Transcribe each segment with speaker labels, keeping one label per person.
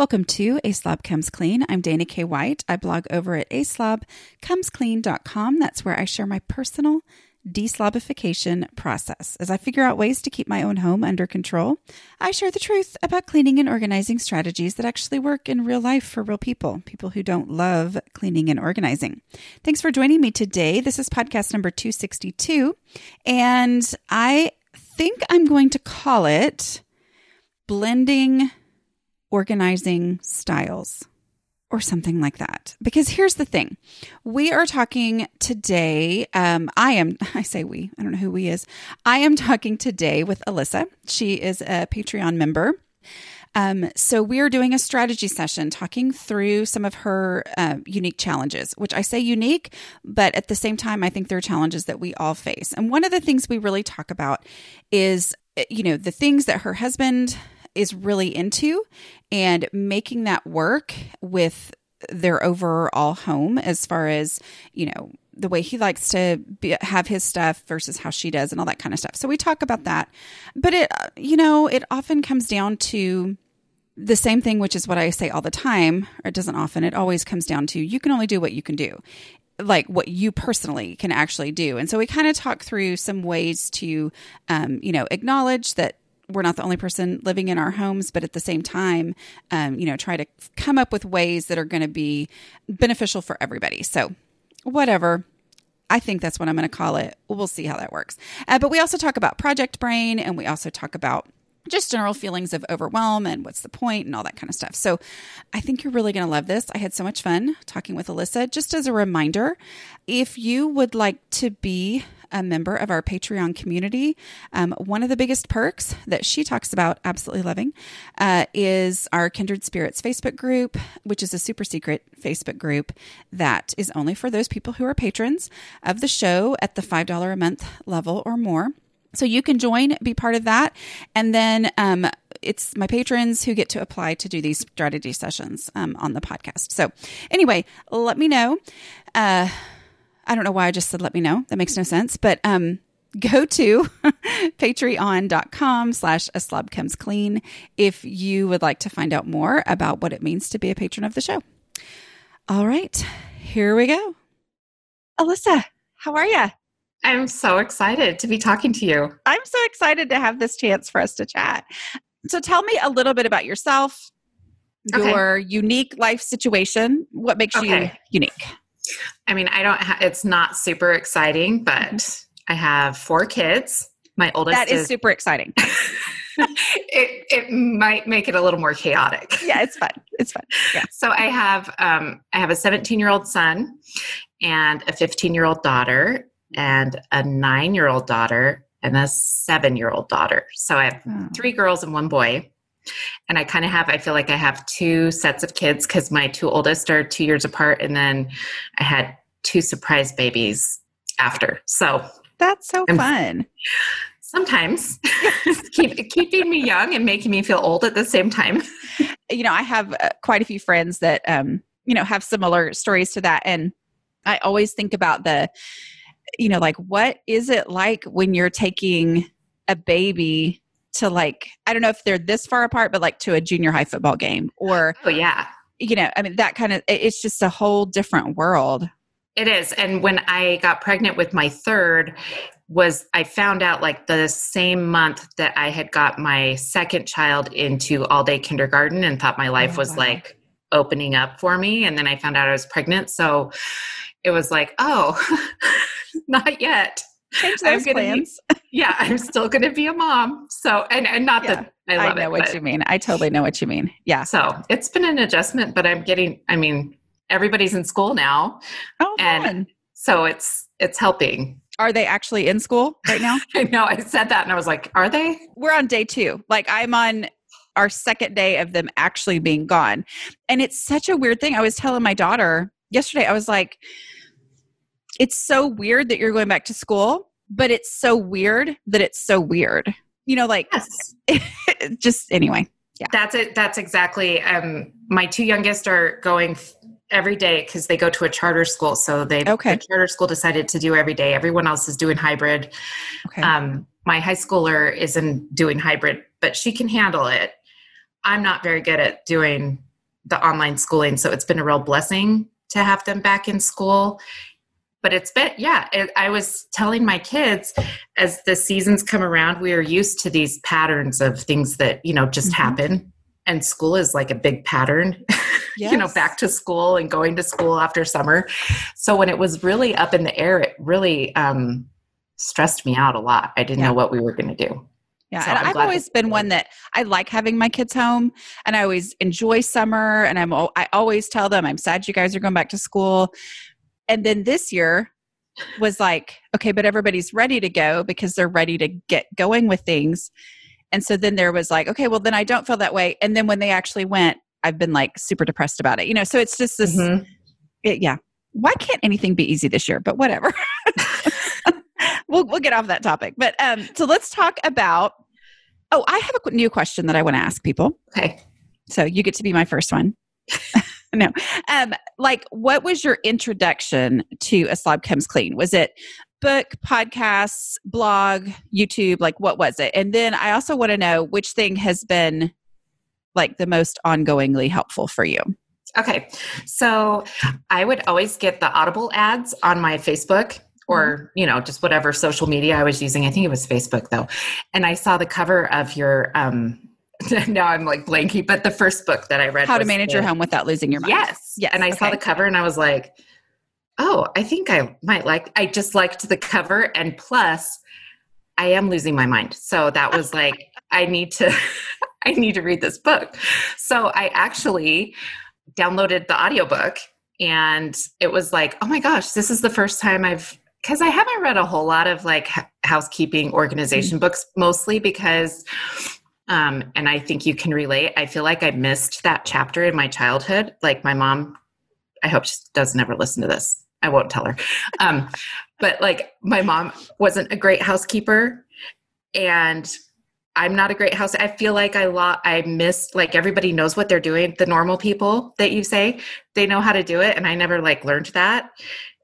Speaker 1: Welcome to A Slob Comes Clean. I'm Dana K. White. I blog over at aslobcomesclean.com. That's where I share my personal deslobification process. As I figure out ways to keep my own home under control, I share the truth about cleaning and organizing strategies that actually work in real life for real people, people who don't love cleaning and organizing. Thanks for joining me today. This is podcast number 262, and I think I'm going to call it Blending organizing styles or something like that. Because here's the thing we are talking today. Um, I am, I say we, I don't know who we is. I am talking today with Alyssa. She is a Patreon member. Um, so we are doing a strategy session talking through some of her uh, unique challenges, which I say unique, but at the same time, I think they're challenges that we all face. And one of the things we really talk about is, you know, the things that her husband is really into and making that work with their overall home as far as, you know, the way he likes to be, have his stuff versus how she does and all that kind of stuff. So we talk about that. But it, you know, it often comes down to the same thing, which is what I say all the time, or it doesn't often, it always comes down to you can only do what you can do like what you personally can actually do. And so we kind of talk through some ways to, um, you know, acknowledge that we're not the only person living in our homes, but at the same time, um, you know, try to come up with ways that are going to be beneficial for everybody. So, whatever. I think that's what I'm going to call it. We'll see how that works. Uh, but we also talk about project brain and we also talk about just general feelings of overwhelm and what's the point and all that kind of stuff. So I think you're really going to love this. I had so much fun talking with Alyssa. Just as a reminder, if you would like to be a member of our Patreon community, um, one of the biggest perks that she talks about absolutely loving uh, is our Kindred Spirits Facebook group, which is a super secret Facebook group that is only for those people who are patrons of the show at the $5 a month level or more. So you can join, be part of that. And then um, it's my patrons who get to apply to do these strategy sessions um, on the podcast. So, anyway, let me know. Uh, I don't know why I just said let me know. That makes no sense. But um, go to patreon.com slash a slob comes clean if you would like to find out more about what it means to be a patron of the show. All right, here we go. Alyssa, how are you?
Speaker 2: I'm so excited to be talking to you.
Speaker 1: I'm so excited to have this chance for us to chat. So tell me a little bit about yourself, your okay. unique life situation. What makes okay. you unique?
Speaker 2: I mean, I don't ha- it's not super exciting, but mm-hmm. I have four kids. My oldest
Speaker 1: That is, is super exciting.
Speaker 2: it it might make it a little more chaotic.
Speaker 1: Yeah, it's fun. It's fun. Yeah.
Speaker 2: So I have um I have a 17-year-old son and a 15-year-old daughter and a nine year old daughter and a seven year old daughter. So I have oh. three girls and one boy. And I kind of have, I feel like I have two sets of kids because my two oldest are two years apart. And then I had two surprise babies after. So
Speaker 1: that's so I'm, fun.
Speaker 2: Sometimes keep, keeping me young and making me feel old at the same time.
Speaker 1: You know, I have uh, quite a few friends that, um, you know, have similar stories to that. And I always think about the, you know, like what is it like when you're taking a baby to like, I don't know if they're this far apart, but like to a junior high football game or,
Speaker 2: oh, yeah.
Speaker 1: You know, I mean, that kind of, it's just a whole different world.
Speaker 2: It is. And when I got pregnant with my third, was I found out like the same month that I had got my second child into all day kindergarten and thought my oh, life oh, was wow. like opening up for me. And then I found out I was pregnant. So it was like, oh, not yet.
Speaker 1: Change those plans.
Speaker 2: Be, yeah, I'm still going to be a mom. So, and, and not yeah, that I love
Speaker 1: I know
Speaker 2: it,
Speaker 1: what but, you mean. I totally know what you mean. Yeah.
Speaker 2: So it's been an adjustment, but I'm getting, I mean, everybody's in school now.
Speaker 1: Oh, and
Speaker 2: fun. so it's, it's helping.
Speaker 1: Are they actually in school right now?
Speaker 2: I know. I said that and I was like, are they?
Speaker 1: We're on day two. Like I'm on our second day of them actually being gone. And it's such a weird thing. I was telling my daughter yesterday, I was like, it's so weird that you're going back to school, but it's so weird that it's so weird. You know, like yes. just anyway. Yeah.
Speaker 2: That's it. That's exactly. Um, my two youngest are going every day because they go to a charter school. So they
Speaker 1: okay.
Speaker 2: the charter school decided to do every day. Everyone else is doing hybrid. Okay. Um, my high schooler isn't doing hybrid, but she can handle it. I'm not very good at doing the online schooling. So it's been a real blessing to have them back in school. But it's been, yeah, it, I was telling my kids as the seasons come around, we are used to these patterns of things that, you know, just mm-hmm. happen. And school is like a big pattern, yes. you know, back to school and going to school after summer. So when it was really up in the air, it really um, stressed me out a lot. I didn't yeah. know what we were going to do.
Speaker 1: Yeah, so and I've always been one that I like having my kids home, and I always enjoy summer. And I'm I always tell them I'm sad you guys are going back to school. And then this year was like, okay, but everybody's ready to go because they're ready to get going with things. And so then there was like, okay, well then I don't feel that way. And then when they actually went, I've been like super depressed about it. You know, so it's just this. Mm-hmm. It, yeah, why can't anything be easy this year? But whatever. we'll we'll get off that topic. But um, so let's talk about. Oh, I have a new question that I want to ask people.
Speaker 2: Okay.
Speaker 1: So you get to be my first one. no. Um, like, what was your introduction to a slob comes clean? Was it book, podcasts, blog, YouTube? Like, what was it? And then I also want to know which thing has been like the most ongoingly helpful for you.
Speaker 2: Okay. So I would always get the Audible ads on my Facebook or mm-hmm. you know just whatever social media i was using i think it was facebook though and i saw the cover of your um now i'm like blanky but the first book that i read
Speaker 1: how to manage the, your home without losing your mind
Speaker 2: yes yes and i okay. saw the cover and i was like oh i think i might like i just liked the cover and plus i am losing my mind so that was like i need to i need to read this book so i actually downloaded the audiobook and it was like oh my gosh this is the first time i've because I haven't read a whole lot of like housekeeping organization mm-hmm. books, mostly because, um, and I think you can relate. I feel like I missed that chapter in my childhood. Like my mom, I hope she doesn't ever listen to this. I won't tell her. Um, but like my mom wasn't a great housekeeper, and I'm not a great house. I feel like I lo- I missed like everybody knows what they're doing. The normal people that you say they know how to do it, and I never like learned that.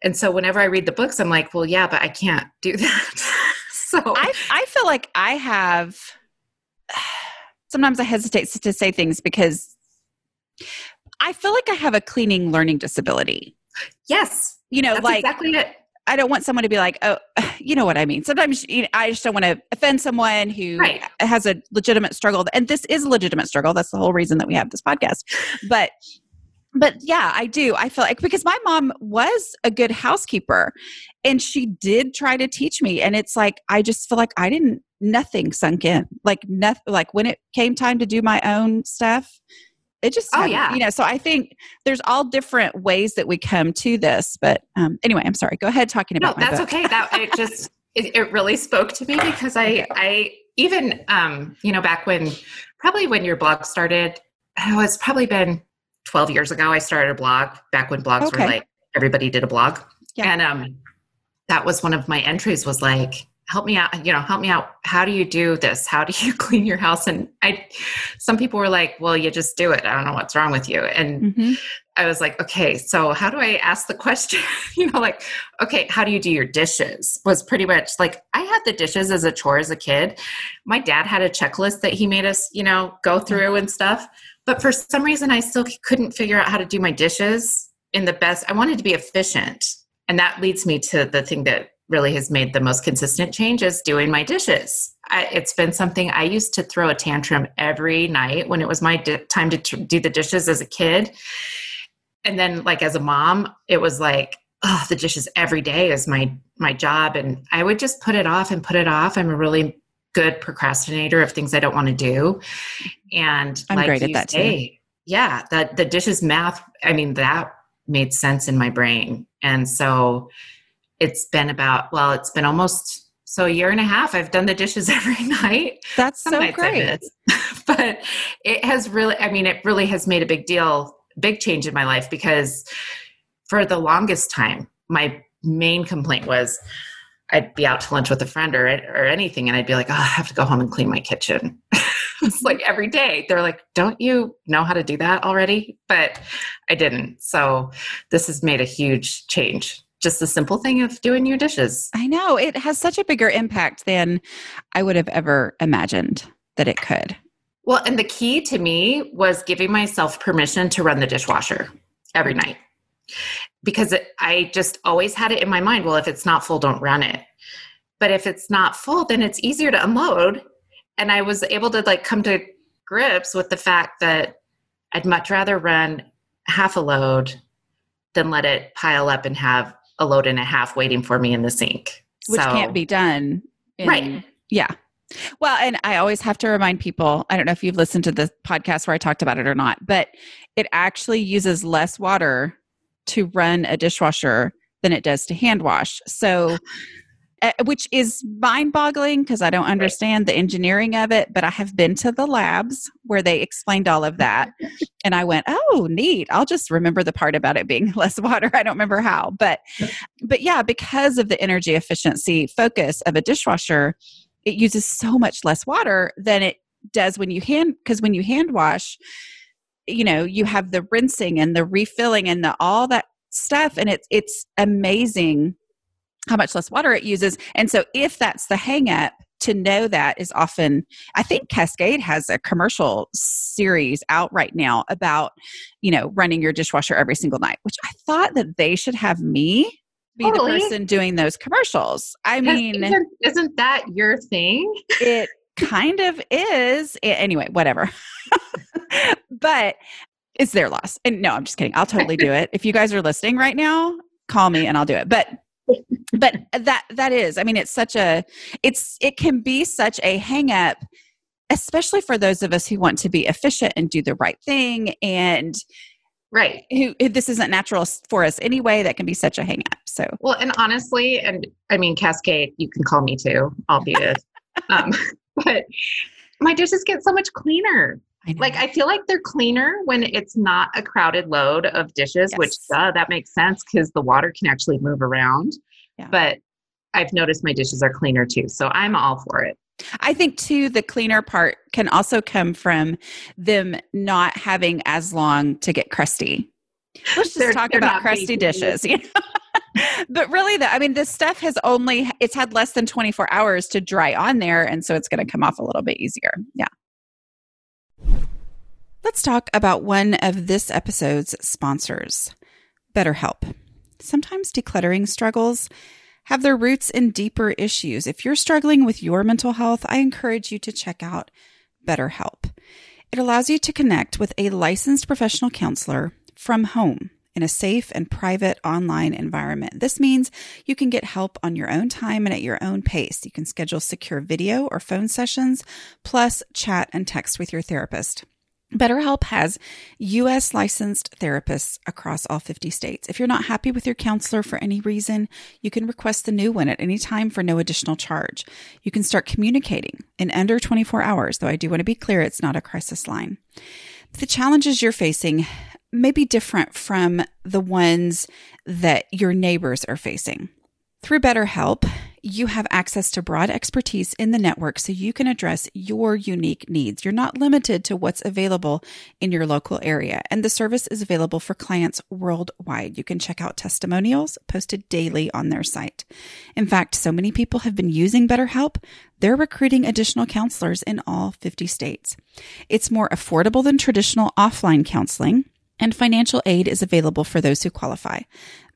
Speaker 2: And so whenever I read the books, I'm like, well, yeah, but I can't do that. so
Speaker 1: I, I feel like I have, sometimes I hesitate to say things because I feel like I have a cleaning learning disability.
Speaker 2: Yes.
Speaker 1: You know, like
Speaker 2: exactly it.
Speaker 1: I don't want someone to be like, oh, you know what I mean. Sometimes you know, I just don't want to offend someone who right. has a legitimate struggle. And this is a legitimate struggle. That's the whole reason that we have this podcast. But but yeah, I do. I feel like because my mom was a good housekeeper and she did try to teach me. And it's like, I just feel like I didn't, nothing sunk in. Like, nothing, like when it came time to do my own stuff, it just,
Speaker 2: oh, yeah.
Speaker 1: You know, so I think there's all different ways that we come to this. But um, anyway, I'm sorry. Go ahead talking about
Speaker 2: No, that's book. okay. That it just, it, it really spoke to me because I, I, even, um, you know, back when, probably when your blog started, oh, it's probably been 12 years ago i started a blog back when blogs okay. were like everybody did a blog. Yeah. and um that was one of my entries was like help me out you know help me out. How do you do this? How do you clean your house? And i some people were like well you just do it. I don't know what's wrong with you. And mm-hmm. i was like okay so how do i ask the question? You know like okay how do you do your dishes? Was pretty much like i had the dishes as a chore as a kid. My dad had a checklist that he made us you know go through and stuff but for some reason, I still couldn't figure out how to do my dishes in the best. I wanted to be efficient. And that leads me to the thing that really has made the most consistent change is doing my dishes. I, it's been something I used to throw a tantrum every night when it was my di- time to t- do the dishes as a kid. And then, like as a mom, it was like, oh, the dishes every day is my my job, and I would just put it off and put it off. I'm a really good procrastinator of things I don't want to do. And
Speaker 1: I'm like great at that say, too.
Speaker 2: Yeah, that the dishes math, I mean, that made sense in my brain. And so it's been about, well, it's been almost so a year and a half i've done the dishes every night
Speaker 1: that's Some so great
Speaker 2: but it has really i mean it really has made a big deal big change in my life because for the longest time my main complaint was I'd be out to lunch with a friend or or anything, and I'd be like, oh, I have to go home and clean my kitchen. it's like every day. They're like, don't you know how to do that already? But I didn't. So this has made a huge change. Just the simple thing of doing your dishes.
Speaker 1: I know it has such a bigger impact than I would have ever imagined that it could.
Speaker 2: Well, and the key to me was giving myself permission to run the dishwasher every night because it, I just always had it in my mind well, if it's not full, don't run it. But if it's not full, then it's easier to unload. And I was able to like come to grips with the fact that I'd much rather run half a load than let it pile up and have a load and a half waiting for me in the sink.
Speaker 1: Which so, can't be done.
Speaker 2: In, right.
Speaker 1: Yeah. Well, and I always have to remind people I don't know if you've listened to the podcast where I talked about it or not, but it actually uses less water to run a dishwasher than it does to hand wash. So, uh, which is mind boggling because I don't understand the engineering of it, but I have been to the labs where they explained all of that. And I went, oh, neat. I'll just remember the part about it being less water. I don't remember how. But, but yeah, because of the energy efficiency focus of a dishwasher, it uses so much less water than it does when you hand because when you hand wash you know you have the rinsing and the refilling and the all that stuff and it's it's amazing how much less water it uses and so if that's the hang up to know that is often i think cascade has a commercial series out right now about you know running your dishwasher every single night which i thought that they should have me be totally. the person doing those commercials. I mean,
Speaker 2: isn't, isn't that your thing?
Speaker 1: it kind of is. Anyway, whatever. but it's their loss. And no, I'm just kidding. I'll totally do it. If you guys are listening right now, call me and I'll do it. But but that that is, I mean, it's such a it's it can be such a hang up especially for those of us who want to be efficient and do the right thing and
Speaker 2: right
Speaker 1: who, this isn't natural for us anyway that can be such a hang up so
Speaker 2: well and honestly and i mean cascade you can call me too i'll be albeit um, but my dishes get so much cleaner I like I feel like they're cleaner when it's not a crowded load of dishes, yes. which duh, that makes sense because the water can actually move around. Yeah. But I've noticed my dishes are cleaner too, so I'm all for it.
Speaker 1: I think too the cleaner part can also come from them not having as long to get crusty. Let's just they're, talk they're about crusty dishes. You know? but really the, I mean this stuff has only it's had less than 24 hours to dry on there and so it's going to come off a little bit easier. Yeah. Let's talk about one of this episode's sponsors, BetterHelp. Sometimes decluttering struggles have their roots in deeper issues. If you're struggling with your mental health, I encourage you to check out BetterHelp. It allows you to connect with a licensed professional counselor from home in a safe and private online environment. This means you can get help on your own time and at your own pace. You can schedule secure video or phone sessions, plus chat and text with your therapist. BetterHelp has US licensed therapists across all 50 states. If you're not happy with your counselor for any reason, you can request a new one at any time for no additional charge. You can start communicating in under 24 hours, though I do want to be clear it's not a crisis line. The challenges you're facing may be different from the ones that your neighbors are facing. Through BetterHelp, you have access to broad expertise in the network so you can address your unique needs. You're not limited to what's available in your local area, and the service is available for clients worldwide. You can check out testimonials posted daily on their site. In fact, so many people have been using BetterHelp, they're recruiting additional counselors in all 50 states. It's more affordable than traditional offline counseling and financial aid is available for those who qualify.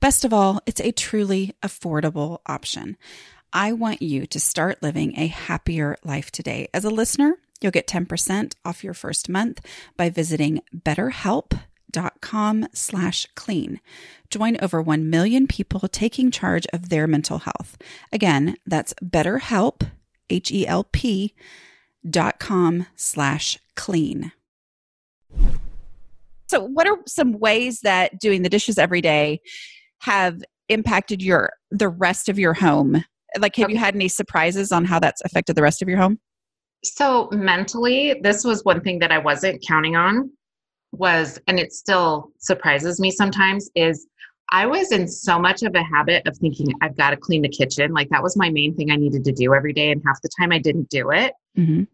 Speaker 1: Best of all, it's a truly affordable option. I want you to start living a happier life today. As a listener, you'll get 10% off your first month by visiting betterhelp.com slash clean. Join over 1 million people taking charge of their mental health. Again, that's betterhelp, H-E-L-P dot com slash clean. So, what are some ways that doing the dishes every day have impacted your the rest of your home? Like, have okay. you had any surprises on how that's affected the rest of your home?
Speaker 2: So, mentally, this was one thing that I wasn't counting on was, and it still surprises me sometimes, is I was in so much of a habit of thinking I've got to clean the kitchen. Like that was my main thing I needed to do every day. And half the time I didn't do it. Mm-hmm.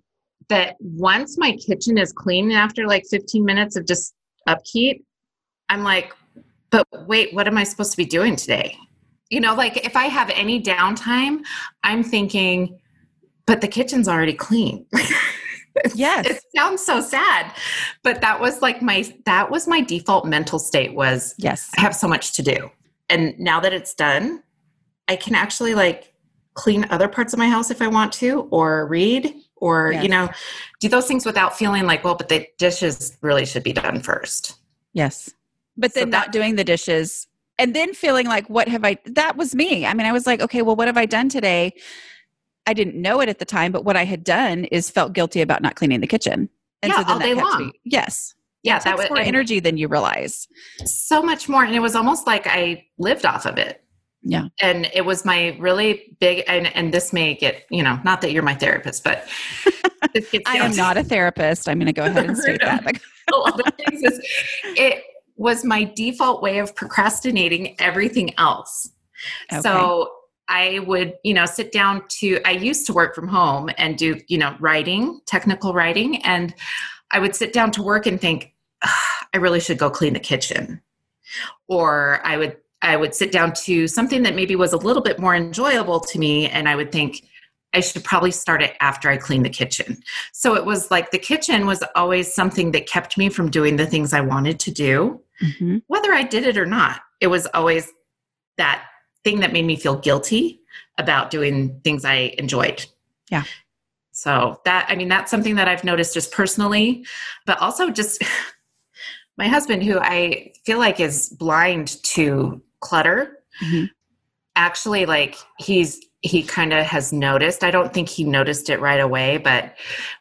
Speaker 2: That once my kitchen is clean after like 15 minutes of just upkeep, I'm like, but wait, what am I supposed to be doing today? You know, like if I have any downtime, I'm thinking, but the kitchen's already clean.
Speaker 1: Yes.
Speaker 2: it sounds so sad, but that was like my that was my default mental state was
Speaker 1: Yes.
Speaker 2: I have so much to do. And now that it's done, I can actually like clean other parts of my house if I want to, or read, or,
Speaker 1: Yes.
Speaker 2: you know, do those things without feeling like, well, but the dishes really should be done first.
Speaker 1: Yes. But
Speaker 2: So
Speaker 1: then
Speaker 2: that-
Speaker 1: not doing the dishes and then feeling like, what have I, that was me. I mean, I was like, okay, well, what have I done today? I didn't know it at the time, but what I had done is felt guilty about not cleaning the kitchen. And
Speaker 2: Yeah,
Speaker 1: so then
Speaker 2: all day long.
Speaker 1: yes.
Speaker 2: Yeah,
Speaker 1: That
Speaker 2: that was
Speaker 1: more energy than you realize.
Speaker 2: so much more. And it was almost like I lived off of it.
Speaker 1: Yeah.
Speaker 2: And it was my really big, and, and this may get, you know, not that you're my therapist, but
Speaker 1: i am not a therapist. I'm going to go ahead and state that.
Speaker 2: A lot things is it was my default way of procrastinating everything else.
Speaker 1: Okay.
Speaker 2: So I would, you know, sit down to I used to work from home and do, you know, writing, technical writing and I would sit down to work and think I really should go clean the kitchen. Or I would I would sit down to something that maybe was a little bit more enjoyable to me and I would think I should probably start it after I clean the kitchen. So it was like the kitchen was always something that kept me from doing the things I wanted to do,
Speaker 1: Mhm.
Speaker 2: whether I did it or not. It was always that thing that made me feel guilty about doing things I enjoyed.
Speaker 1: Yeah.
Speaker 2: So that, I mean, that's something that I've noticed just personally, but also just my husband, who I feel like is blind to clutter,
Speaker 1: Mhm.
Speaker 2: actually, like, he's, he kind of has noticed. I don't think he noticed it right away, but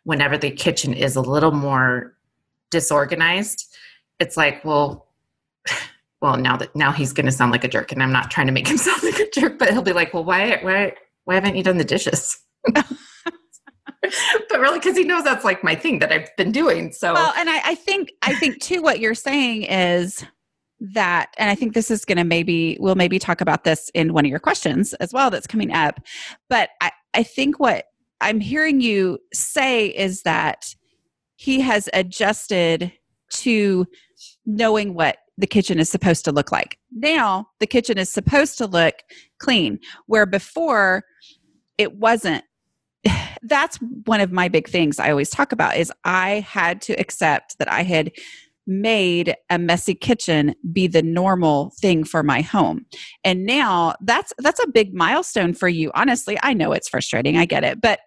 Speaker 2: whenever the kitchen is a little more disorganized, it's like, well, well, now that now he's going to sound like a jerk, and I'm not trying to make him sound like a jerk, but he'll be like, well, why, why, why haven't you done the dishes? but really, because he knows that's like my thing that I've been doing. So
Speaker 1: Well, and I, I think I think too what you're saying is that, and I think this is going to maybe we'll maybe talk about this in one of your questions as well that's coming up. But I, I think what I'm hearing you say is that he has adjusted to knowing what the kitchen is supposed to look like. Now the kitchen is supposed to look clean, where before it wasn't that's one of my big things I always talk about is I had to accept that I had made a messy kitchen be the normal thing for my home. And now that's that's a big milestone for you. Honestly, I know it's frustrating. I get it, but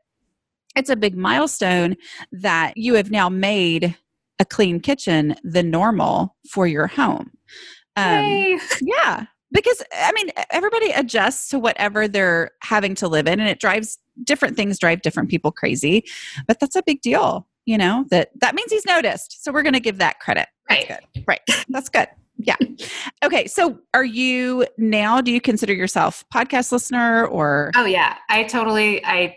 Speaker 1: it's a big milestone that you have now made a clean kitchen the normal for your home. Um,
Speaker 2: Yay.
Speaker 1: yeah. Because I mean, everybody adjusts to whatever they're having to live in, and it drives different things drive different people crazy. But that's a big deal, you know. That that means he's noticed. So we're going to give that credit. That's
Speaker 2: Right.
Speaker 1: good. Right. That's good. Yeah. Okay. So are you now? Do you consider yourself podcast listener or?
Speaker 2: Oh yeah, I totally I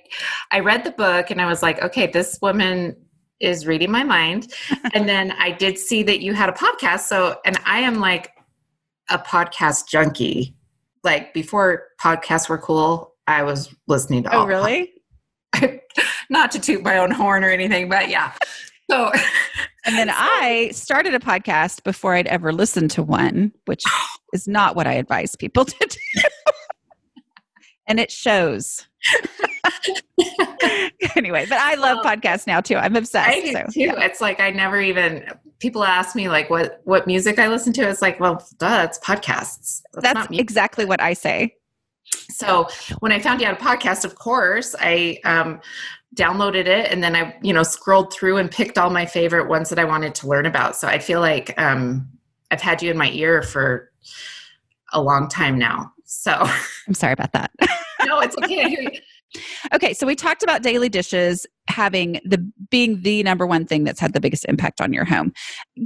Speaker 2: I read the book and I was like, okay, this woman is reading my mind. and then I did see that you had a podcast. So and I am like a podcast junkie. Like before podcasts were cool, I was listening to
Speaker 1: Oh,
Speaker 2: all
Speaker 1: really?
Speaker 2: Not to toot my own horn or anything, but yeah. So
Speaker 1: And then I started a podcast before I'd ever listened to one, which is not what I advise people to do. and it shows. anyway, but I love podcasts now too. I'm obsessed.
Speaker 2: I do
Speaker 1: so,
Speaker 2: too.
Speaker 1: yeah.
Speaker 2: It's like I never even people ask me like what what music I listen to. It's like, well, duh, it's podcasts.
Speaker 1: That's
Speaker 2: not
Speaker 1: exactly what I say.
Speaker 2: So when I found you had a podcast, of course, I um, downloaded it and then I, you know, scrolled through and picked all my favorite ones that I wanted to learn about. So I feel like um, I've had you in my ear for a long time now. So
Speaker 1: I'm sorry about that.
Speaker 2: no, it's okay. I hear you.
Speaker 1: okay, so we talked about daily dishes having the being the number one thing that's had the biggest impact on your home.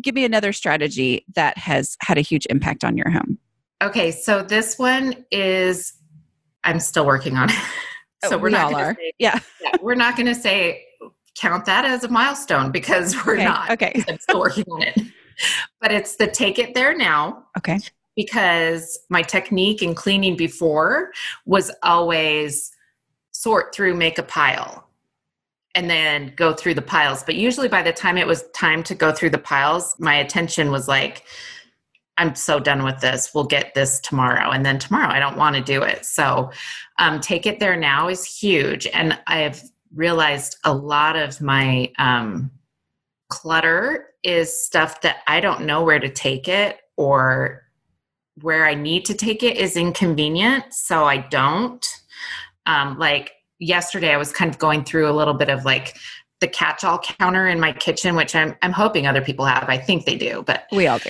Speaker 1: Give me another strategy that has had a huge impact on your home.
Speaker 2: Okay, so this one is I'm still working on it. Oh, so
Speaker 1: Oh,
Speaker 2: we're
Speaker 1: we
Speaker 2: not
Speaker 1: all
Speaker 2: going
Speaker 1: are.
Speaker 2: to say
Speaker 1: Yeah.
Speaker 2: yeah, we're not going to say count that as a milestone because we're
Speaker 1: Okay.
Speaker 2: not.
Speaker 1: Okay.
Speaker 2: I'm still working on it. But it's the take it there now
Speaker 1: Okay.
Speaker 2: because my technique in cleaning before was always sort through, make a pile, and then go through the piles. But usually by the time it was time to go through the piles, my attention was like, I'm so done with this. We'll get this tomorrow. And then tomorrow, I don't want to do it. So, um, take it there now is huge. And I've realized a lot of my um, clutter is stuff that I don't know where to take it or where I need to take it is inconvenient, so I don't. Um, like yesterday, I was kind of going through a little bit of like the catch-all counter in my kitchen, which I'm I'm hoping other people have. I think they do, but
Speaker 1: we all do.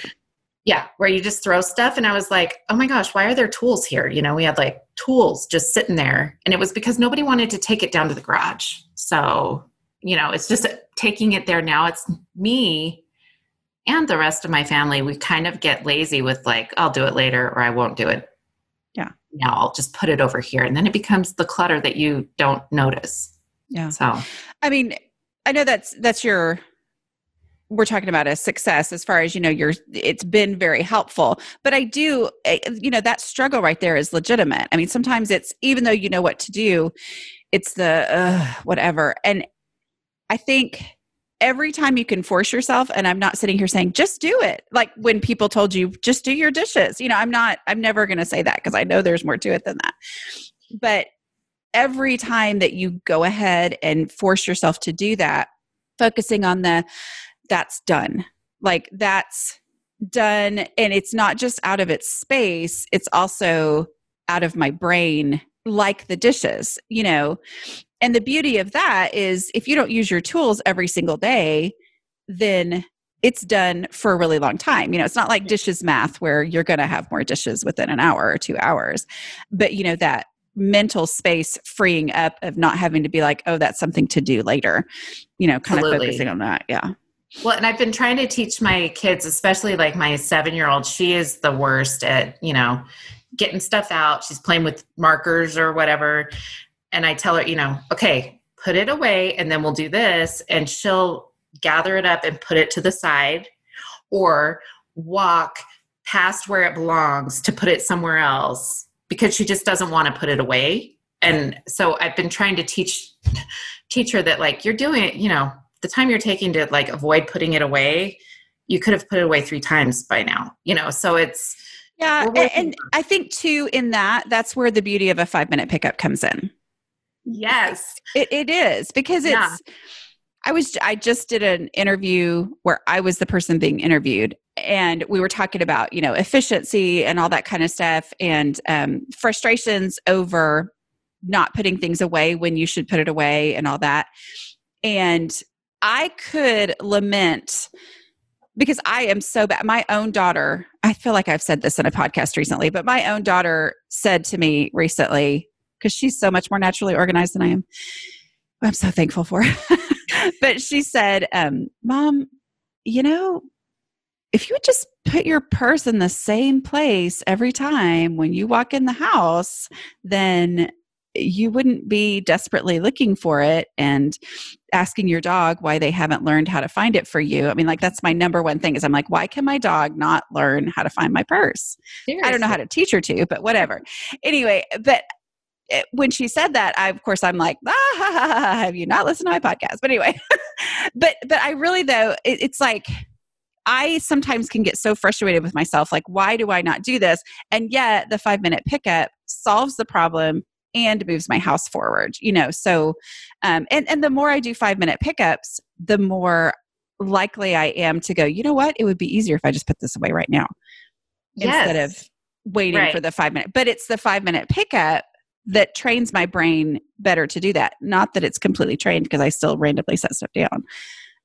Speaker 2: Yeah, where you just throw stuff, and I was like, oh my gosh, why are there tools here? You know, we had like tools just sitting there, and it was because nobody wanted to take it down to the garage. So you know, it's just taking it there now. It's me and the rest of my family, we kind of get lazy with like, I'll do it later or I won't do it.
Speaker 1: Yeah.
Speaker 2: Now I'll just put it over here. And then it becomes the clutter that you don't notice.
Speaker 1: Yeah.
Speaker 2: So,
Speaker 1: I mean, I know that's, that's your, we're talking about a success as far as, you know, you're, it's been very helpful. But I do, eh, you know, that struggle right there is legitimate. I mean, sometimes it's, even though you know what to do, it's the uh, whatever. And I think every time you can force yourself and i'm not sitting here saying just do it like when people told you just do your dishes you know i'm not i'm never going to say that because i know there's more to it than that but every time that you go ahead and force yourself to do that focusing on the that's done like that's done and it's not just out of its space it's also out of my brain like the dishes you know and the beauty of that is if you don't use your tools every single day, then it's done for a really long time. You know, it's not like dishes math where you're going to have more dishes within an hour or two hours. But, you know, that mental space freeing up of not having to be like, oh, that's something to do later, you know, kind Absolutely. of focusing on that. Yeah.
Speaker 2: Well, and I've been trying to teach my kids, especially like my seven year old, she is the worst at, you know, getting stuff out. She's playing with markers or whatever and I tell her, you know, okay, put it away and then we'll do this. And she'll gather it up and put it to the side or walk past where it belongs to put it somewhere else because she just doesn't want to put it away. And so I've been trying to teach teach her that like you're doing it, you know, the time you're taking to like avoid putting it away, you could have put it away three times by now. You know, so it's
Speaker 1: yeah, and, and I think too in that that's where the beauty of a 5 minute pickup comes in
Speaker 2: Yes.
Speaker 1: It, it is because it's, yeah. I was, I just did an interview where I was the person being interviewed and we were talking about, you know, efficiency and all that kind of stuff and um, frustrations over not putting things away when you should put it away and all that. And I could lament because I am so bad. My own daughter, I feel like I've said this in a podcast recently, but my own daughter said to me recently, because she's so much more naturally organized than I am. I'm so thankful for. but she said, um, Mom, you know, if you would just put your purse in the same place every time when you walk in the house, then you wouldn't be desperately looking for it and asking your dog why they haven't learned how to find it for you. I mean, like that's my number one thing is I'm like, why can my dog not learn how to find my purse? Seriously. I don't know how to teach her to, but whatever. Anyway, but it, when she said that, I of course I'm like, ah, have you not listened to my podcast? But anyway, but but I really though it, it's like I sometimes can get so frustrated with myself, like why do I not do this? And yet the five minute pickup solves the problem and moves my house forward. You know, so um, and and the more I do five minute pickups, the more likely I am to go. You know what? It would be easier if I just put this away right now yes. instead of waiting right. for the five minute. But it's the five minute pickup that trains my brain better to do that. Not that it's completely trained because I still randomly set stuff down.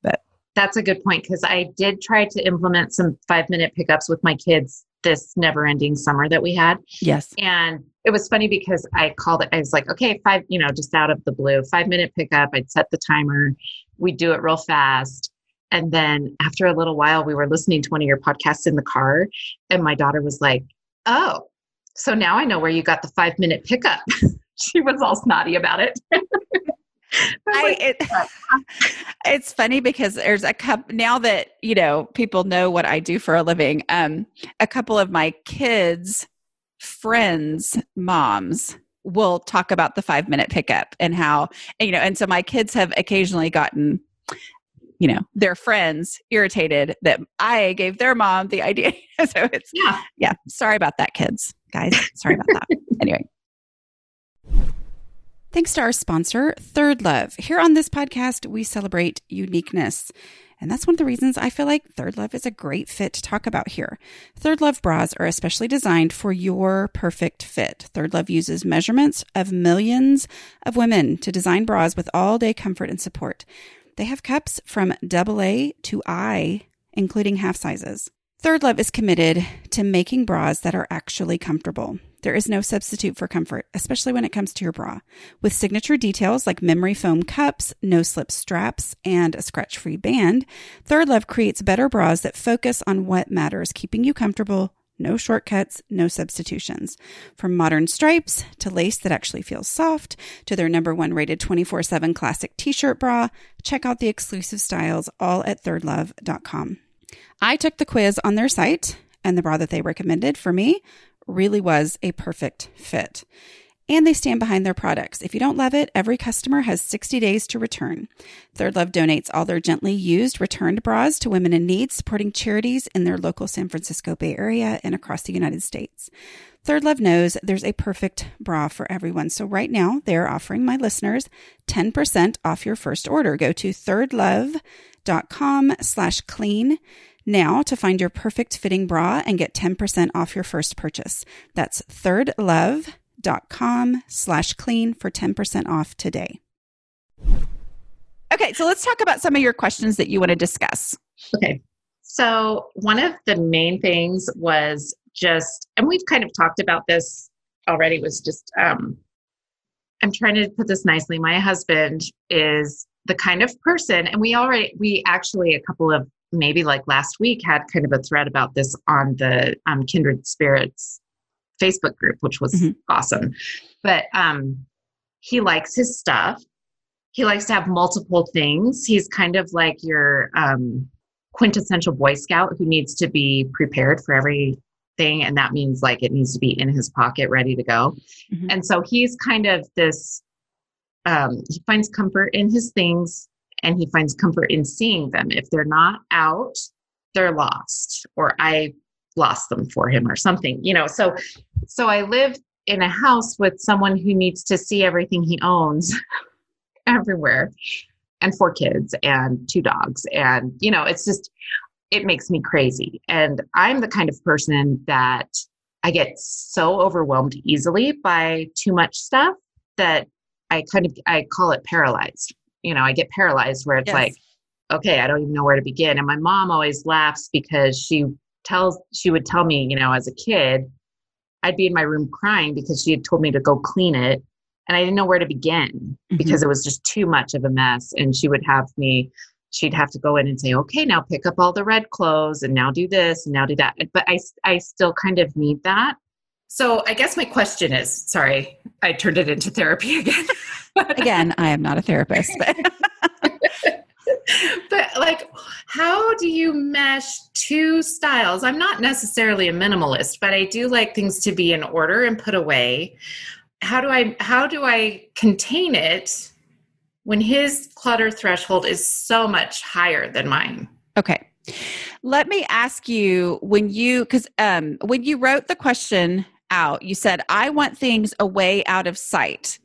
Speaker 1: But
Speaker 2: that's a good point because I did try to implement some five minute pickups with my kids this never ending summer that we had.
Speaker 1: Yes.
Speaker 2: And it was funny because I called it, I was like, okay, five, you know, just out of the blue, five minute pickup. I'd set the timer, we'd do it real fast. And then after a little while, we were listening to one of your podcasts in the car, and my daughter was like, oh, so now I know where you got the five minute pickup. she was all snotty about it.
Speaker 1: I, it, it's funny because there's a couple now that you know people know what I do for a living. Um, a couple of my kids' friends' moms will talk about the five minute pickup and how you know, and so my kids have occasionally gotten you know their friends irritated that I gave their mom the idea. so it's yeah, yeah. Sorry about that, kids, guys. Sorry about that. anyway. Thanks to our sponsor, Third Love. Here on this podcast, we celebrate uniqueness. And that's one of the reasons I feel like Third Love is a great fit to talk about here. Third Love bras are especially designed for your perfect fit. Third Love uses measurements of millions of women to design bras with all day comfort and support. They have cups from AA to I, including half sizes. Third Love is committed to making bras that are actually comfortable. There is no substitute for comfort, especially when it comes to your bra. With signature details like memory foam cups, no slip straps, and a scratch free band, Third Love creates better bras that focus on what matters, keeping you comfortable. No shortcuts, no substitutions. From modern stripes to lace that actually feels soft to their number one rated 24 7 classic t shirt bra, check out the exclusive styles all at thirdlove.com. I took the quiz on their site, and the bra that they recommended for me really was a perfect fit. And they stand behind their products. If you don't love it, every customer has 60 days to return. Third Love donates all their gently used returned bras to women in need, supporting charities in their local San Francisco Bay Area and across the United States. Third Love knows there's a perfect bra for everyone. So right now they're offering my listeners 10% off your first order. Go to thirdlove.com slash clean now to find your perfect fitting bra and get 10% off your first purchase. That's thirdlove.com slash clean for 10% off today. Okay, so let's talk about some of your questions that you want to discuss.
Speaker 2: Okay. So, one of the main things was just, and we've kind of talked about this already, was just, um, I'm trying to put this nicely. My husband is the kind of person, and we already, we actually, a couple of maybe like last week had kind of a thread about this on the um, kindred spirits facebook group which was mm-hmm. awesome but um he likes his stuff he likes to have multiple things he's kind of like your um quintessential boy scout who needs to be prepared for everything and that means like it needs to be in his pocket ready to go mm-hmm. and so he's kind of this um he finds comfort in his things and he finds comfort in seeing them. If they're not out, they're lost, or I lost them for him or something, you know. So, so I live in a house with someone who needs to see everything he owns everywhere, and four kids and two dogs, and you know, it's just it makes me crazy. And I'm the kind of person that I get so overwhelmed easily by too much stuff that I kind of I call it paralyzed you know, I get paralyzed where it's yes. like, okay, I don't even know where to begin. And my mom always laughs because she tells, she would tell me, you know, as a kid, I'd be in my room crying because she had told me to go clean it. And I didn't know where to begin mm-hmm. because it was just too much of a mess. And she would have me, she'd have to go in and say, okay, now pick up all the red clothes and now do this and now do that. But I, I still kind of need that. So I guess my question is sorry, I turned it into therapy again.
Speaker 1: again, I am not a therapist. But.
Speaker 2: but like how do you mesh two styles i'm not necessarily a minimalist but i do like things to be in order and put away how do i how do i contain it when his clutter threshold is so much higher than mine
Speaker 1: okay let me ask you when you because um when you wrote the question out. You said, I want things away out of sight.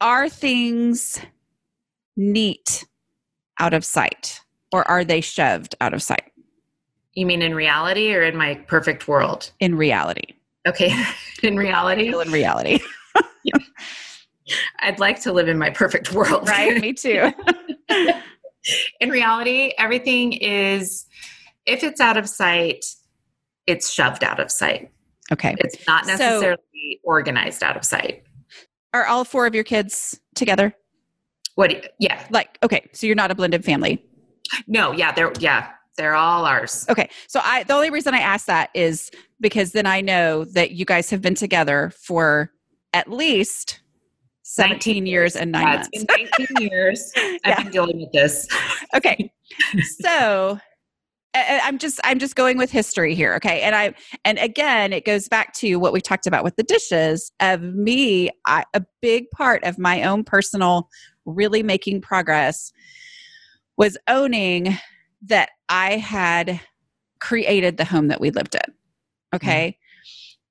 Speaker 1: Are things neat out of sight or are they shoved out of sight?
Speaker 2: You mean in reality or in my perfect world?
Speaker 1: In reality.
Speaker 2: Okay. in reality?
Speaker 1: in reality.
Speaker 2: I'd like to live in my perfect world.
Speaker 1: Right. Me too.
Speaker 2: in reality, everything is, if it's out of sight, it's shoved out of sight.
Speaker 1: Okay.
Speaker 2: It's not necessarily so, organized out of sight.
Speaker 1: Are all four of your kids together?
Speaker 2: What? Yeah.
Speaker 1: Like, okay. So you're not a blended family?
Speaker 2: No. Yeah. They're, yeah. They're all ours.
Speaker 1: Okay. So I, the only reason I ask that is because then I know that you guys have been together for at least 17 years and nine yeah, months.
Speaker 2: It's been 19 years. I've yeah. been dealing with this.
Speaker 1: Okay. So I'm just I'm just going with history here, okay? And I and again, it goes back to what we talked about with the dishes of me. I, a big part of my own personal really making progress was owning that I had created the home that we lived in. Okay,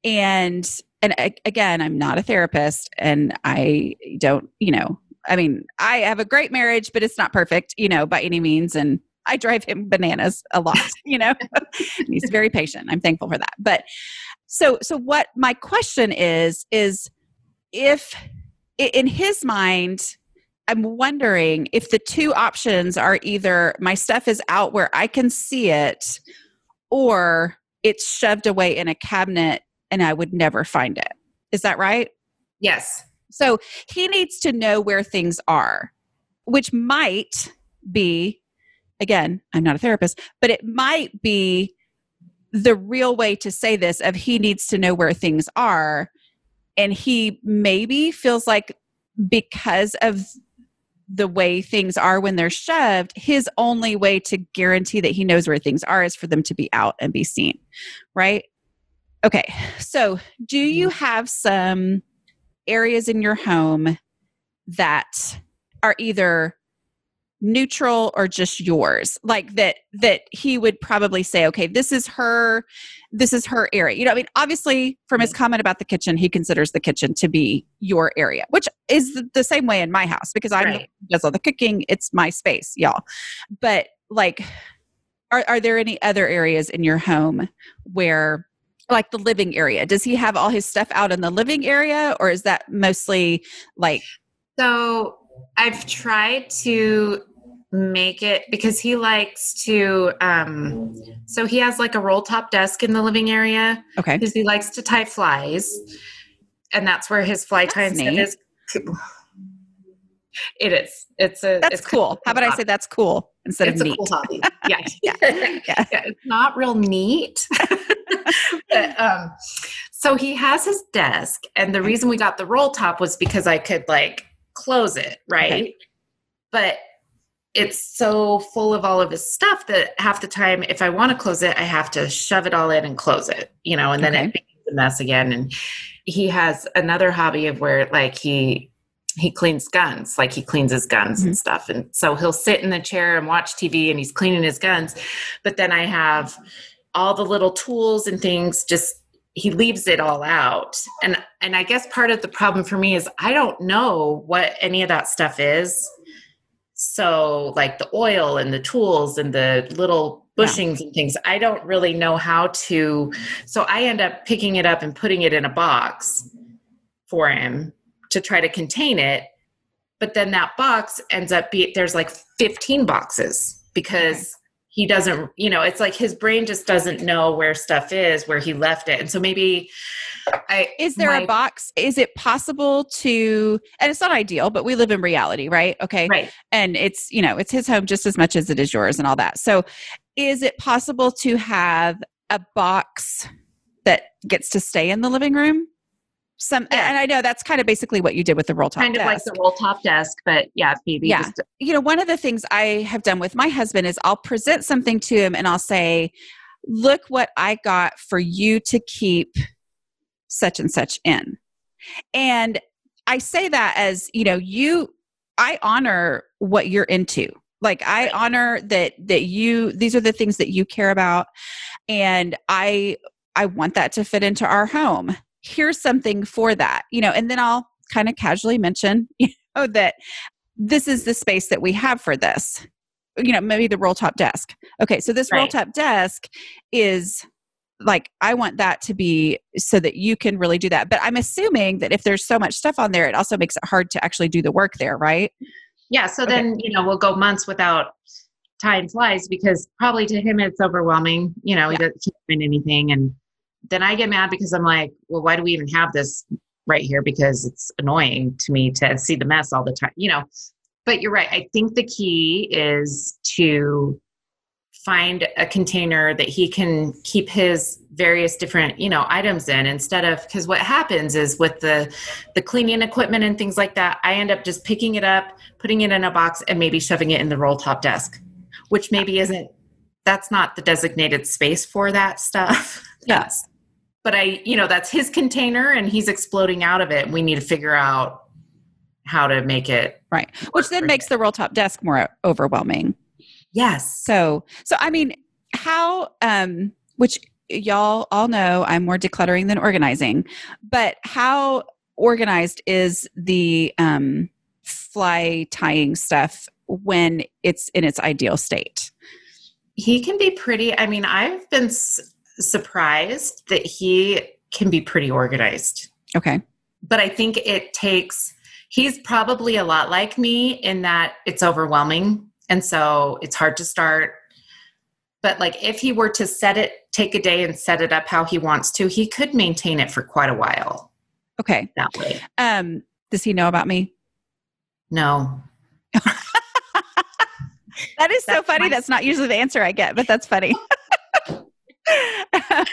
Speaker 1: mm-hmm. and and again, I'm not a therapist and I don't, you know, I mean, I have a great marriage, but it's not perfect, you know, by any means. And I drive him bananas a lot, you know. he's very patient. I'm thankful for that. But so so what my question is is if in his mind I'm wondering if the two options are either my stuff is out where I can see it or it's shoved away in a cabinet and I would never find it. Is that right?
Speaker 2: Yes.
Speaker 1: So he needs to know where things are, which might be, again, I'm not a therapist, but it might be the real way to say this of he needs to know where things are. And he maybe feels like because of the way things are when they're shoved, his only way to guarantee that he knows where things are is for them to be out and be seen. Right? Okay. So, do you mm-hmm. have some areas in your home that are either neutral or just yours? Like that that he would probably say okay this is her this is her area. You know i mean obviously from his mm-hmm. comment about the kitchen he considers the kitchen to be your area which is the same way in my house because i'm right. does all the cooking. It's my space y'all. But like are, are there any other areas in your home where like the living area? Does he have all his stuff out in the living area or is that mostly like
Speaker 2: so i've tried to make it because he likes to um so he has like a roll top desk in the living area
Speaker 1: okay.
Speaker 2: because he likes to tie flies and that's where his fly tying is. It is. It's a
Speaker 1: that's
Speaker 2: it's
Speaker 1: cool. how about hobby. i say that's cool instead
Speaker 2: it's
Speaker 1: of neat?
Speaker 2: cool hobby. Yeah. yeah. yeah. It's not real neat. But, um so he has his desk and the reason we got the roll top was because i could like close it right? Okay. but it's so full of all of his stuff that half the time if i want to close it i have to shove it all in and close it you know and then okay. it becomes a mess again. And he has another hobby of where like he he cleans guns like he cleans his guns mm-hmm. and stuff. And so he'll sit in the chair and watch tv and he's cleaning his guns. But then i have all the little tools and things just he leaves it all out. And and i guess part of the problem for me is i don't know what any of that stuff is so, like the oil and the tools and the little bushings yeah. and things, I don't really know how to. So, I end up picking it up and putting it in a box for him to try to contain it. But then that box ends up being there's like 15 boxes because he doesn't you know it's like his brain just doesn't know where stuff is where he left it. And so maybe I,
Speaker 1: is there my, a box is it possible to and it's not ideal but we live in reality right? Okay.
Speaker 2: Right.
Speaker 1: And it's you know it's his home just as much as it is yours and all that. So is it possible to have a box that gets to stay in the living room some yeah. and i know that's kind of basically what you did with the roll top
Speaker 2: kind
Speaker 1: of
Speaker 2: desk. like the roll top desk but yeah maybe
Speaker 1: yeah just- you know one of the things i have done with my husband is i'll present something to him and i'll say look what i got for you to keep such and such in and i say that as you know you i honor what you're into like i right. honor that that you these are the things that you care about and i i want that to fit into our home here's something for that you know and then i'll kind of casually mention you know that this is the space that we have for this you know maybe the roll top desk okay so this right. roll top desk is like i want that to be so that you can really do that but i'm assuming that if there's so much stuff on there it also makes it hard to actually do the work there right
Speaker 2: yeah so okay. then you know we'll go months without time flies because probably to him it's overwhelming you know yeah. he doesn't find anything and then I get mad because I'm like, well, why do we even have this right here? Because it's annoying to me to see the mess all the time, you know. But you're right. I think the key is to find a container that he can keep his various different you know items in instead of because what happens is with the the cleaning equipment and things like that i end up just picking it up putting it in a box and maybe shoving it in the roll top desk which maybe isn't that's not the designated space for that stuff
Speaker 1: yes
Speaker 2: but I, you know, that's his container and he's exploding out of it. We need to figure out how to make it
Speaker 1: right, which then makes the roll top desk more overwhelming.
Speaker 2: Yes.
Speaker 1: So, so I mean, how, um, which y'all all know I'm more decluttering than organizing, but how organized is the um, fly tying stuff when it's in its ideal state?
Speaker 2: He can be pretty, I mean, I've been s- surprised that he can be pretty organized.
Speaker 1: Okay.
Speaker 2: But I think it takes, he's probably a lot like me in that it's overwhelming. And so it's hard to start. But like if he were to set it, take a day and set it up how he wants to, he could maintain it for quite a while
Speaker 1: Okay.
Speaker 2: that way.
Speaker 1: Um, does he know about me?
Speaker 2: No.
Speaker 1: That is so funny.
Speaker 2: my-
Speaker 1: That's not usually the answer I get, but that's funny.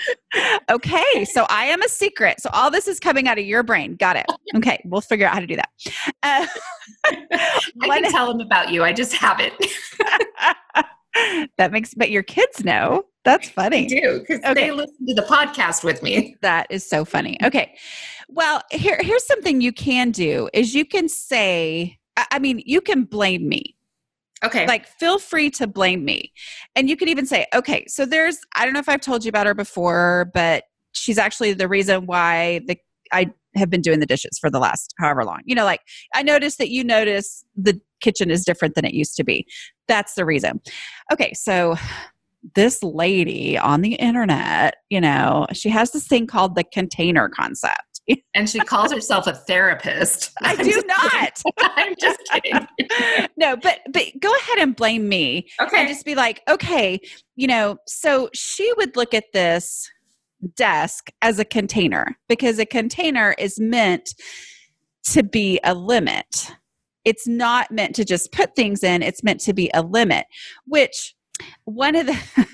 Speaker 1: okay, so I am a secret. So all this is coming out of your brain. Got it. Okay, we'll figure out how to do that. Uh,
Speaker 2: I can tell them about you. I just haven't.
Speaker 1: that makes, but your kids know. That's funny.
Speaker 2: do because
Speaker 1: Okay.
Speaker 2: they listen to the podcast with me.
Speaker 1: That is so funny. Okay. Well, here here's something you can do is you can say I mean, you can blame me.
Speaker 2: Okay.
Speaker 1: Like feel free to blame me. And you could even say, "Okay, so there's I don't know if I've told you about her before, but she's actually the reason why the I have been doing the dishes for the last however long. You know, like I noticed that you notice the kitchen is different than it used to be. That's the reason. Okay, so this lady on the internet, you know, she has this thing called the container concept.
Speaker 2: and she calls herself a therapist.
Speaker 1: I
Speaker 2: I'm
Speaker 1: do not.
Speaker 2: I'm just kidding.
Speaker 1: no, but but go ahead and blame me
Speaker 2: Okay.
Speaker 1: and just be like, okay, you know, so she would look at this desk as a container because a container is meant to be a limit. It's not meant to just put things in, it's meant to be a limit, which one of the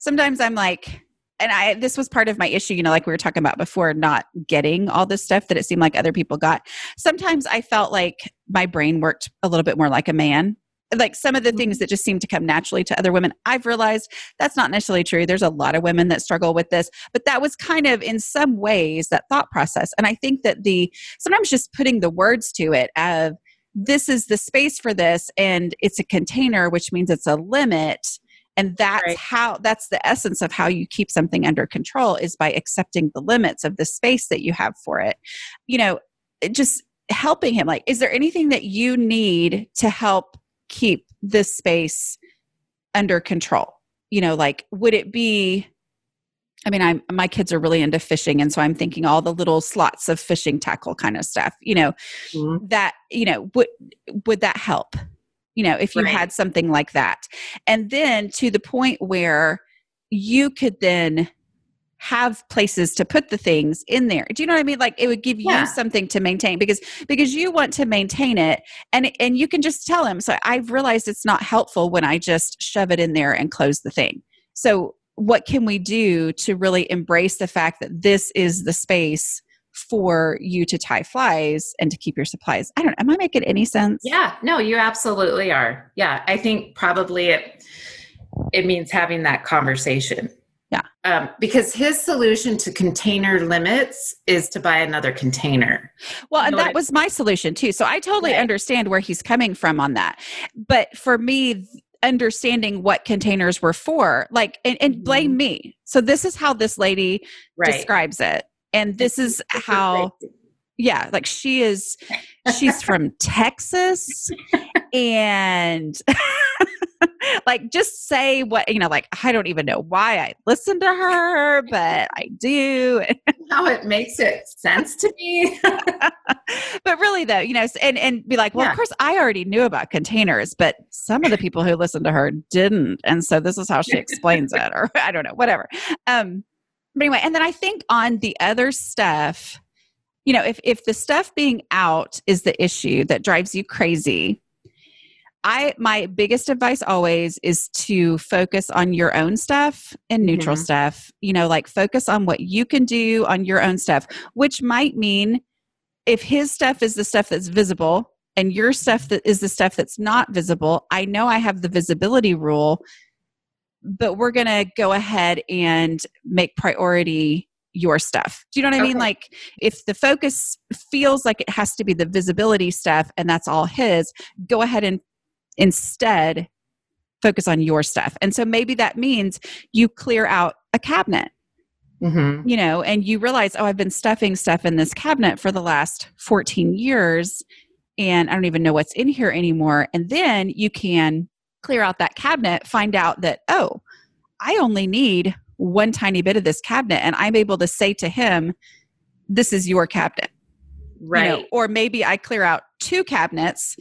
Speaker 1: sometimes I'm like, and I this was part of my issue, you know, like we were talking about before, not getting all this stuff that it seemed like other people got. Sometimes I felt like my brain worked a little bit more like a man. Like some of the things mm-hmm. that just seem to come naturally to other women, I've realized that's not necessarily true. There's a lot of women that struggle with this, but that was kind of in some ways that thought process. And I think that the sometimes just putting the words to it of this is the space for this and it's a container, which means it's a limit and that's
Speaker 2: Right.
Speaker 1: how that's the essence of how you keep something under control is by accepting the limits of the space that you have for it you know just helping him like is there anything that you need to help keep this space under control you know like would it be I mean, I'm my kids are really into fishing, and so I'm thinking all the little slots of fishing tackle kind of stuff. You know,
Speaker 2: Mhm.
Speaker 1: that you know would would that help you know if you
Speaker 2: Right.
Speaker 1: had something like that. And then to the point where you could then have places to put the things in there. Do you know what i mean? Like it would give
Speaker 2: Yeah.
Speaker 1: you something to maintain because because you want to maintain it and and you can just tell him so i've realized it's not helpful when i just shove it in there and close the thing. So what can we do to really embrace the fact that this is the space for you to tie flies and to keep your supplies. I don't am I making any sense?
Speaker 2: Yeah, no, you absolutely are. Yeah, I think probably it it means having that conversation.
Speaker 1: Yeah.
Speaker 2: Um, because his solution to container limits is to buy another container.
Speaker 1: Well,
Speaker 2: You
Speaker 1: and
Speaker 2: know
Speaker 1: that was my solution too. So I totally
Speaker 2: Right.
Speaker 1: understand where he's coming from on that. But for me, understanding what containers were for, like, and, and blame me. So this is how this lady describes it. And this is how yeah like she is she's from texas and like just say what you know like i don't even know why i listen to her but i do
Speaker 2: How it makes it sense to me.
Speaker 1: but really though you know and and be like well
Speaker 2: Yeah.
Speaker 1: of course i already knew about containers but some of the people who listened to her didn't and so this is how she explains it or i don't know whatever um but anyway and then i think on the other stuff you know if if the stuff being out is the issue that drives you crazy i my biggest advice always is to focus on your own stuff and neutral
Speaker 2: Mhm.
Speaker 1: stuff you know like focus on what you can do on your own stuff which might mean if his stuff is the stuff that's visible and your stuff that is the stuff that's not visible i know i have the visibility rule but we're going to go ahead and make priority your stuff. Do you know what I mean? Like if the focus feels like it has to be the visibility stuff and that's all his, go ahead and instead focus on your stuff. And so maybe that means you clear out a cabinet Mm-hmm. You know, and you realize, oh, I've been stuffing stuff in this cabinet for the last 14 years and I don't even know what's in here anymore. And then you can clear out that cabinet, find out that, oh, I only need one tiny bit of this cabinet. And I'm able to say to him, this is your cabinet.
Speaker 2: Right. You know,
Speaker 1: or maybe I clear out two cabinets.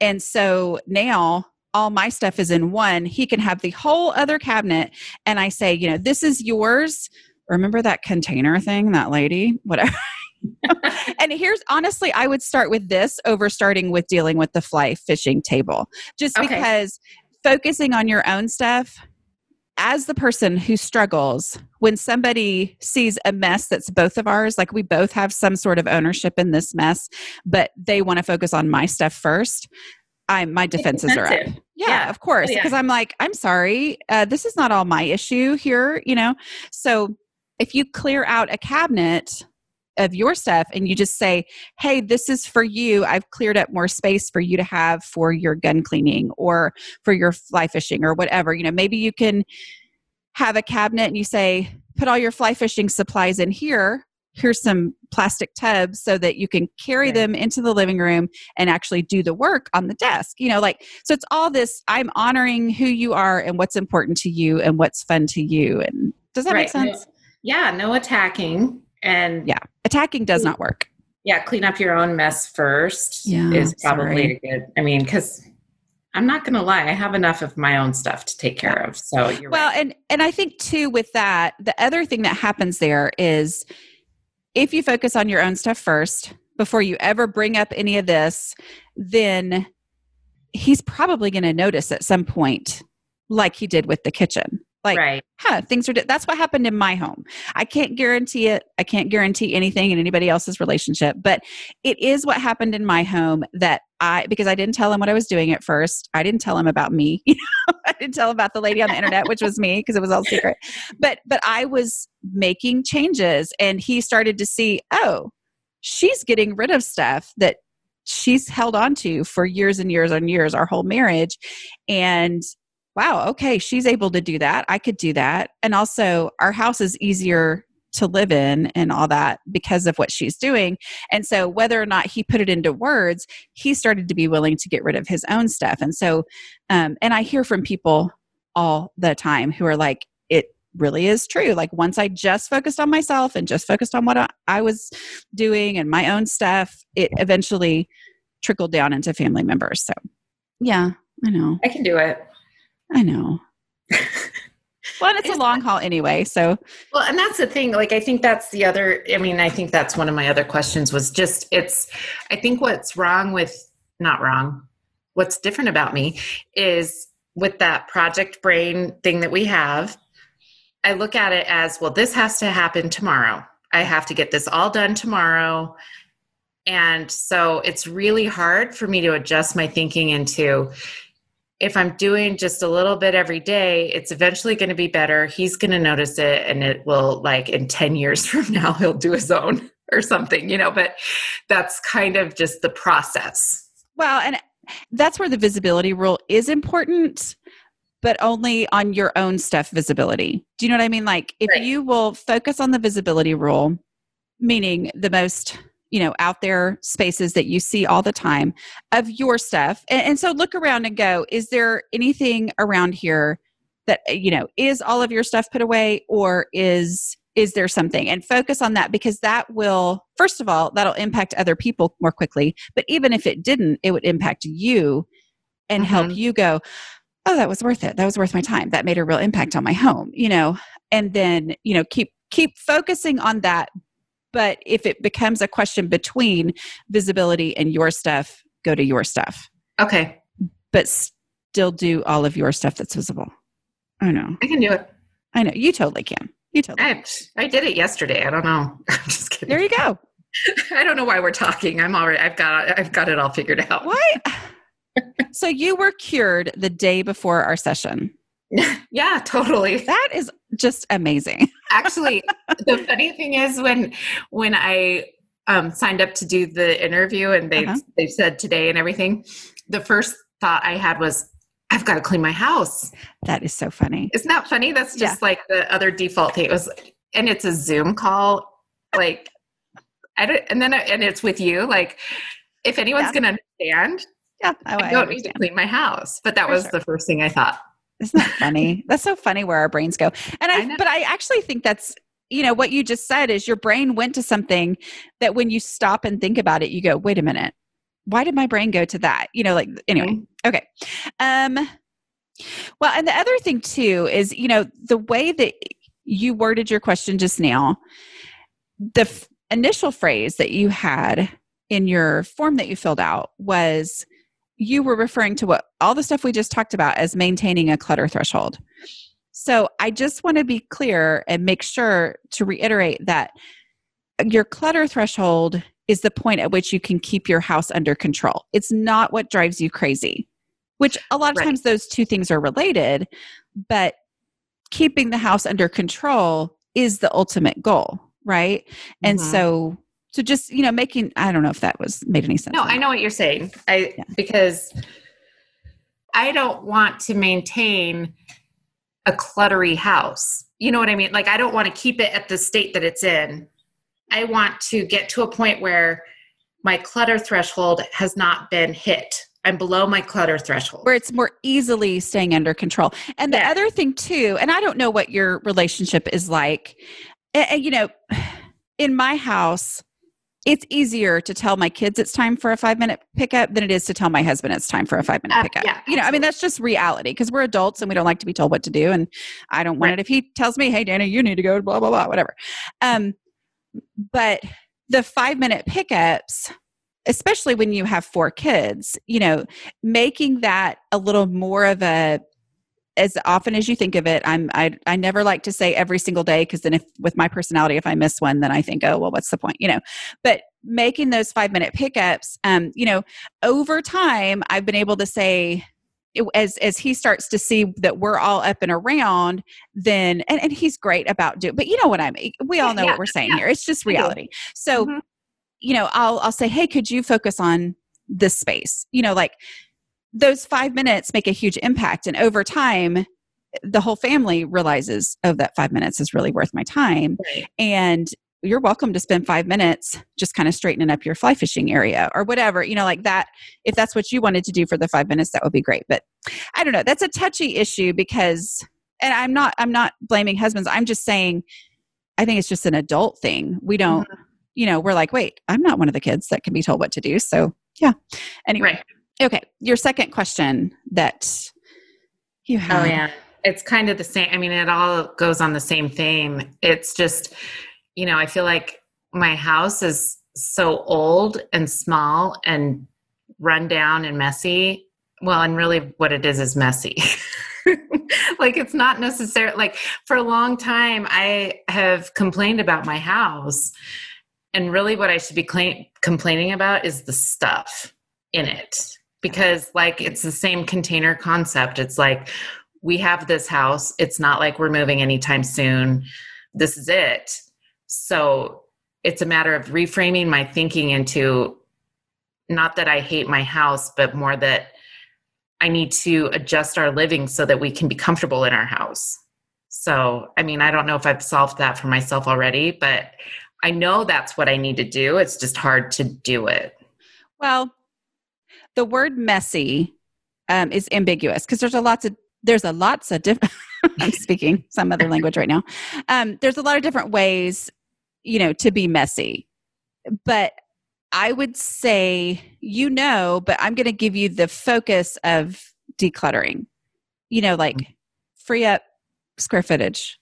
Speaker 1: And so now all my stuff is in one. He can have the whole other cabinet. And I say, you know, this is yours. Remember that container thing, that lady? Whatever. and here's honestly, I would start with this over starting with dealing with the fly fishing table, just okay. because focusing on your own stuff as the person who struggles, when somebody sees a mess that's both of ours, like we both have some sort of ownership in this mess, but they want to focus on my stuff first, I'm my defenses are up. Yeah, yeah. of course, because oh, yeah. I'm like, I'm sorry, uh, this is not all my issue here, you know. So if you clear out a cabinet of your stuff and you just say, hey, this is for you. I've cleared up more space for you to have for your gun cleaning or for your fly fishing or whatever. You know, maybe you can have a cabinet and you say, put all your fly fishing supplies in here. Here's some plastic tubs so that you can carry right. them into the living room and actually do the work on the desk. You know, like, so it's all this I'm honoring who you are and what's important to you and what's fun to you. And does that right. make sense?
Speaker 2: No, yeah, no attacking and
Speaker 1: yeah, attacking does not work.
Speaker 2: Yeah, clean up your own mess first yeah, is probably good. I mean, because I'm not going to lie, I have enough of my own stuff to take care of. So
Speaker 1: well, right. and and I think too with that, the other thing that happens there is if you focus on your own stuff first before you ever bring up any of this, then he's probably going to notice at some point, like he did with the kitchen. Like, right. huh, things are, that's what happened in my home. I can't guarantee it. I can't guarantee anything in anybody else's relationship, but it is what happened in my home that I, because I didn't tell him what I was doing at first. I didn't tell him about me. You know, I didn't tell him about the lady on the internet, which was me because it was all secret. But, but I was making changes and he started to see, oh, she's getting rid of stuff that she's held on to for years and years and years, our whole marriage. And wow, okay, she's able to do that. I could do that. And also, our house is easier to live in and all that because of what she's doing. And so, whether or not he put it into words, he started to be willing to get rid of his own stuff. And so, um, and I hear from people all the time who are like, it really is true. Like, once I just focused on myself and just focused on what I, was doing and my own stuff, it eventually trickled down into family members. So, yeah, I know.
Speaker 2: I can do it.
Speaker 1: I know. well, it's a long haul anyway. So,
Speaker 2: well, and that's the thing. Like, I think that's the other, I mean, I think that's one of my other questions was just, it's, I think what's wrong with, not wrong, what's different about me is with that project brain thing that we have, I look at it as, well, this has to happen tomorrow. I have to get this all done tomorrow. And so it's really hard for me to adjust my thinking into if I'm doing just a little bit every day, it's eventually going to be better. He's going to notice it and it will, like, in 10 years from now, he'll do his own or something, you know, but that's kind of just the process.
Speaker 1: Well, and that's where the visibility rule is important, but only on your own stuff visibility. Do you know what I mean? Like, if right. you will focus on the visibility rule, meaning the most you know out there spaces that you see all the time of your stuff. And, and, so look around and go is there anything around here that uh, you know is all of your stuff put away or is is there something? And focus on that because that will first of all that'll impact other people more quickly. But even if it didn't it would impact you and mm-hmm. help you go oh that was worth it. That was worth my time. That made a real impact on my home you know? And then you know keep keep focusing on that but if it becomes a question between visibility and your stuff, go to your stuff.
Speaker 2: Okay.
Speaker 1: But still do all of your stuff that's visible. I know.
Speaker 2: I can do it.
Speaker 1: I know. You totally can. You totally
Speaker 2: I, I did it yesterday. I don't know. I'm just kidding.
Speaker 1: There you go.
Speaker 2: I don't know why we're talking. I'm already I've got I've got it all figured out.
Speaker 1: What? so you were cured the day before our session.
Speaker 2: yeah, totally.
Speaker 1: That is just amazing.
Speaker 2: Actually, the funny thing is when when I um, signed up to do the interview and they uh-huh. they said today and everything, the first thought I had was I've got to clean my house.
Speaker 1: That is so funny.
Speaker 2: Isn't that funny? That's just yeah. like the other default thing. It was and it's a Zoom call, like I don't, and then I, and it's with you, like if anyone's yeah. going to understand,
Speaker 1: yeah,
Speaker 2: oh, I, I, don't need to clean my house. But that For was sure. the first thing I thought.
Speaker 1: Isn't that funny? that's so funny where our brains go. And I, I but I actually think that's you know what you just said is your brain went to something that when you stop and think about it, you go, wait a minute, why did my brain go to that? You know, like anyway. Mm-hmm. Okay. Um well, and the other thing too is, you know, the way that you worded your question just now, the f- initial phrase that you had in your form that you filled out was you were referring to what all the stuff we just talked about as maintaining a clutter threshold. So I just want to be clear and make sure to reiterate that your clutter threshold is the point at which you can keep your house under control. It's not what drives you crazy, which a lot of right. times those two things are related, but keeping the house under control is the ultimate goal, right? And mm-hmm. so so just you know making i don't know if that was made any sense
Speaker 2: no i know what you're saying. I yeah. because i don't want to maintain a cluttery house. You know what i mean? Like i don't want to keep it at the state that it's in. I want to get to a point where my clutter threshold has not been hit. I'm below my clutter threshold.
Speaker 1: Where it's more easily staying under control. And the yeah. other thing too and i don't know what your relationship is like and, you know in my house it's easier to tell my kids it's time for a five minute pickup than it is to tell my husband it's time for a five minute uh, pickup. Yeah, you know, I mean, that's just reality because we're adults and we don't like to be told what to do. And I don't want right. it if he tells me, hey, Dana, you need to go, blah, blah, blah, whatever. Um, but the five minute pickups, especially when you have four kids, you know, making that a little more of a as often as you think of it i'm i, I never like to say every single day because then if with my personality if i miss one then i think oh well what's the point? You know? But making those five minute pickups um you know over time i've been able to say as as he starts to see that we're all up and around then and, and he's great about doing but you know what i mean? We all know yeah, what we're saying yeah. here. It's just reality. So mm-hmm. you know i'll i'll say hey could you focus on this space? You know like those five minutes make a huge impact. And over time, the whole family realizes, oh, that five minutes is really worth my time. Right. And you're welcome to spend five minutes just kind of straightening up your fly fishing area or whatever, you know, like that. If that's what you wanted to do for the five minutes, that would be great. But I don't know. That's a touchy issue because, and I'm not, I'm not blaming husbands. I'm just saying, I think it's just an adult thing. We don't, mm-hmm. you know, we're like, wait, I'm not one of the kids that can be told what to do. So yeah. Anyway. Right. Okay, your second question that you have.
Speaker 2: Oh yeah, it's kind of the same. I mean, it all goes on the same theme. It's just, you know, I feel like my house is so old and small and run down and messy. Well, and really, what it is is messy. like it's not necessarily like for a long time I have complained about my house and really what I should be complaining about is the stuff in it because like it's the same container concept. It's like we have this house. It's not like we're moving anytime soon. This is it. So it's a matter of reframing my thinking into not that i hate my house but more that i need to adjust our living so that we can be comfortable in our house. So i mean i don't know if i've solved that for myself already but i know that's what i need to do. It's just hard to do it.
Speaker 1: Well the word messy um, is ambiguous because there's a lots of there's a lots of different i'm speaking some other language right now. Um, there's a lot of different ways you know to be messy. But i would say you know but i'm going to give you the focus of decluttering. You know like mm-hmm. free up square footage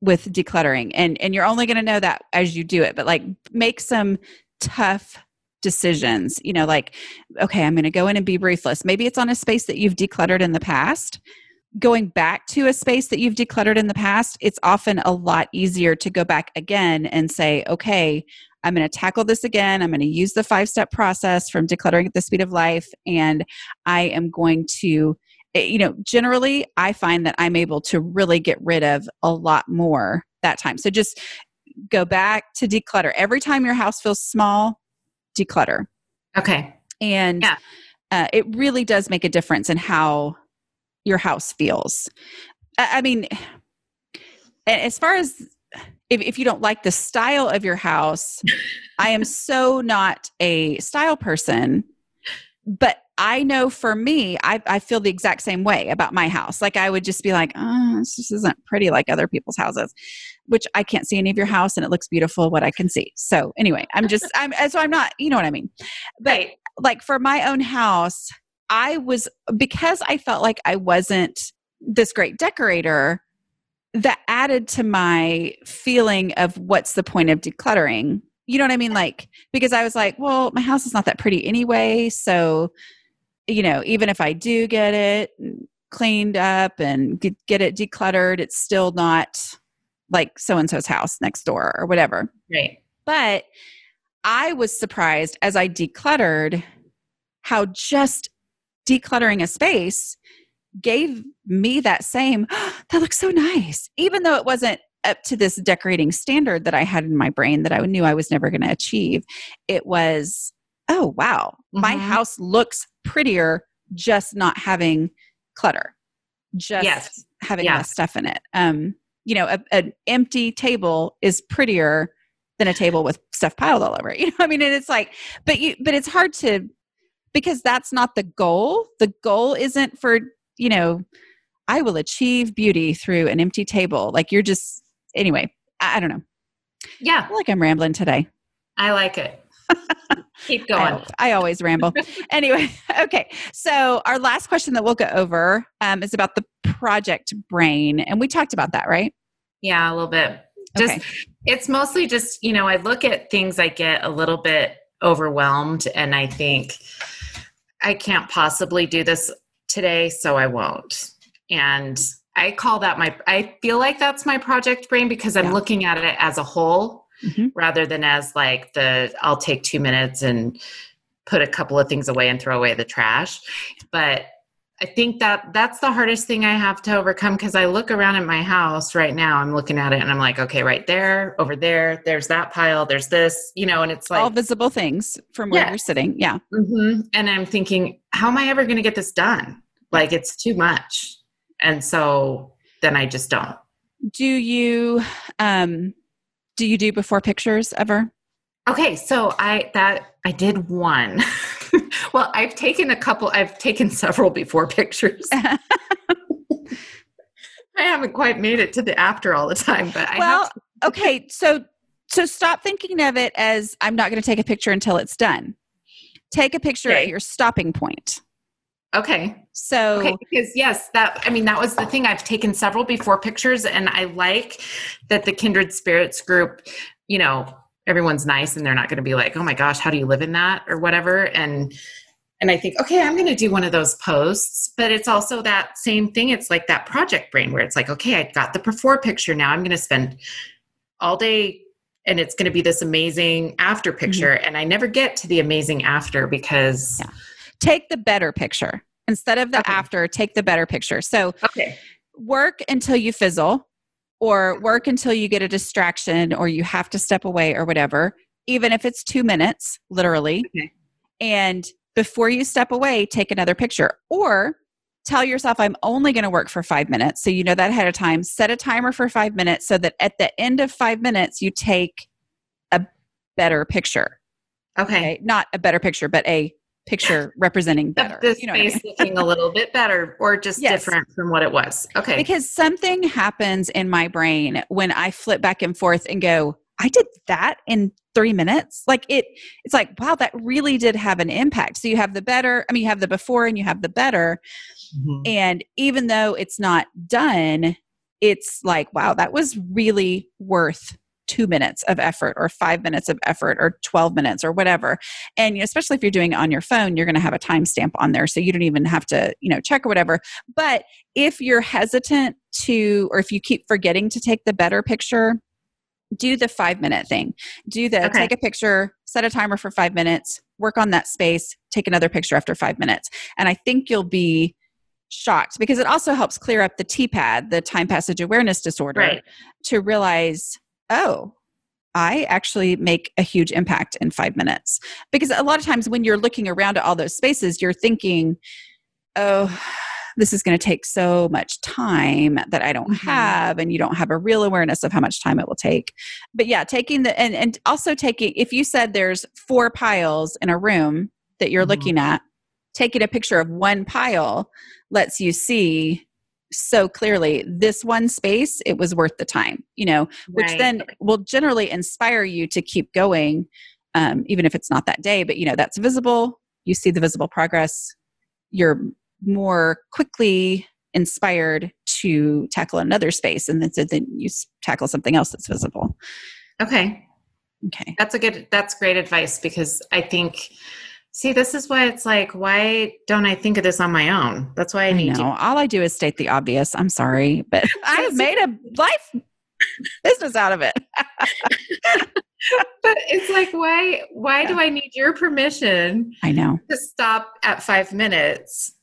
Speaker 1: with decluttering and and you're only going to know that as you do it but like make some tough decisions you know like okay i'm going to go in and be ruthless. Maybe it's on a space that you've decluttered in the past. Going back to a space that you've decluttered in the past it's often a lot easier to go back again and say okay i'm going to tackle this again. I'm going to use the five step process from decluttering at the speed of life and i am going to eh, you know generally i find that i'm able to really get rid of a lot more that time. So just go back to declutter. Every time your house feels small declutter.
Speaker 2: Okay.
Speaker 1: And yeah. uh, it really does make a difference in how your house feels. I, I mean, as far as if, if you don't like the style of your house, I am so not a style person. But I know for me, I, I feel the exact same way about my house. Like I would just be like, oh, this just isn't pretty like other people's houses, which I can't see any of your house and it looks beautiful what I can see. So anyway, I'm just, I'm, so I'm not, you know what I mean? But
Speaker 2: Right.
Speaker 1: like for my own house, I was, because I felt like I wasn't this great decorator, that added to my feeling of what's the point of decluttering. You know what I mean? Like, because I was like, well, my house is not that pretty anyway. So, you know, even if I do get it cleaned up and get, it decluttered, it's still not like so and so's house next door or whatever.
Speaker 2: Right.
Speaker 1: But I was surprised as I decluttered how just decluttering a space gave me that same, that looks so nice, even though it wasn't up to this decorating standard that I had in my brain that I knew I was never going to achieve. It was, oh, wow, my
Speaker 2: Mhm.
Speaker 1: house looks prettier just not having clutter, just
Speaker 2: Yes.
Speaker 1: having
Speaker 2: Yeah.
Speaker 1: less stuff in it. Um, you know, a, an empty table is prettier than a table with stuff piled all over it. You know, I mean, and it's like, but you, but it's hard to because that's not the goal. The goal isn't for you know, I will achieve beauty through an empty table. Like you're just anyway. I, I don't know. I
Speaker 2: Yeah.
Speaker 1: feel like I'm rambling today.
Speaker 2: I like it. Keep
Speaker 1: I,
Speaker 2: going.
Speaker 1: I always ramble. anyway, okay. So our last question that we'll go over um, is about the project brain, and we talked about that, right?
Speaker 2: Yeah, a little bit. Just
Speaker 1: Okay.
Speaker 2: it's mostly just, you know, I look at things I get a little bit overwhelmed and I think I can't possibly do this today, so I won't. And I call that my I feel like that's my project brain because I'm
Speaker 1: Yeah.
Speaker 2: looking at it as a whole
Speaker 1: Mhm.
Speaker 2: rather than as like the I'll take 2 minutes and put a couple of things away and throw away the trash. But I think that that's the hardest thing I have to overcome because I look around at my house right now. I'm looking at it and I'm like, okay, right there, over there, there's that pile, there's this, you know, and it's like,
Speaker 1: All visible things from where
Speaker 2: Yeah.
Speaker 1: you're sitting. Yeah.
Speaker 2: Mhm. and I'm thinking, how am I ever going to get this done? Like, it's too much. And so then I just don't.
Speaker 1: Do you um do you do before pictures ever?
Speaker 2: Okay, so I that I did one. well, I've taken a couple. I've taken several before pictures. I haven't quite made it to the after all the time, but I
Speaker 1: well,
Speaker 2: have.
Speaker 1: okay, so so stop thinking of it as I'm not going to take a picture until it's done. Take a picture at your stopping point.
Speaker 2: Okay,
Speaker 1: So
Speaker 2: okay, because yes, that I mean that was the thing. I've taken several before pictures, and I like that the Kindred Spirits group. You know, everyone's nice, and they're not going to be like, "Oh my gosh, how do you live in that?" or whatever. And and I think, okay, I'm going to do one of those posts, but it's also that same thing. It's like that project brain where it's like, okay, I got the before picture. Now I'm going to spend all day and it's going to be this amazing after mm-hmm. picture. And I never get to the amazing after because,
Speaker 1: Yeah. Take the better picture. Instead of the
Speaker 2: Okay.
Speaker 1: after, take the better picture. So
Speaker 2: okay,
Speaker 1: work until you fizzle or work until you get a distraction or you have to step away or whatever, even if it's two minutes, literally.
Speaker 2: Okay.
Speaker 1: And before you step away, take another picture or tell yourself, I'm only going to work for five minutes. So you know that ahead of time. Set a timer for five minutes so that at the end of five minutes, you take a better picture.
Speaker 2: okay.
Speaker 1: Okay. Not a better picture, but a picture representing better.
Speaker 2: The
Speaker 1: You know what I mean?
Speaker 2: looking a little bit better or just
Speaker 1: Yes.
Speaker 2: different from what it was. Okay.
Speaker 1: because something happens in my brain when I flip back and forth and go, I did that in three minutes. Like it, it's like, wow, that really did have an impact. So you have the better, I mean, you have the before and you have the better.
Speaker 2: Mhm.
Speaker 1: And even though it's not done, it's like, wow, that was really worth two minutes of effort or five minutes of effort or 12 minutes or whatever. And especially if you're doing it on your phone, you're going to have a timestamp on there. So you don't even have to, you know, check or whatever. But if you're hesitant to, or if you keep forgetting to take the better picture, do the five minute thing. Do the
Speaker 2: Okay.
Speaker 1: take a picture, set a timer for five minutes, work on that space, take another picture after five minutes. And I think you'll be shocked because it also helps clear up the TPAD, the time passage awareness disorder,
Speaker 2: Right.
Speaker 1: to realize, oh, I actually make a huge impact in five minutes. Because a lot of times when you're looking around at all those spaces, you're thinking, oh, this is going to take so much time that I don't
Speaker 2: Mhm.
Speaker 1: have, and you don't have a real awareness of how much time it will take. But yeah, taking the and and also taking if you said there's four piles in a room that you're
Speaker 2: Mhm.
Speaker 1: looking at, taking a picture of one pile lets you see so clearly this one space it was worth the time you know which
Speaker 2: Right.
Speaker 1: then will generally inspire you to keep going um, even if it's not that day but you know that's visible you see the visible progress you're more quickly inspired to tackle another space and then, so then you s- tackle something else that's visible
Speaker 2: Okay.
Speaker 1: okay
Speaker 2: That's a good that's great advice because I think see this is why it's like why don't I think of this on my own? That's why I
Speaker 1: I
Speaker 2: need
Speaker 1: know. All I do is state the obvious. I'm sorry, but I have made a life business out of it.
Speaker 2: but it's like why why do I need your permission
Speaker 1: I know.
Speaker 2: to stop at 5 minutes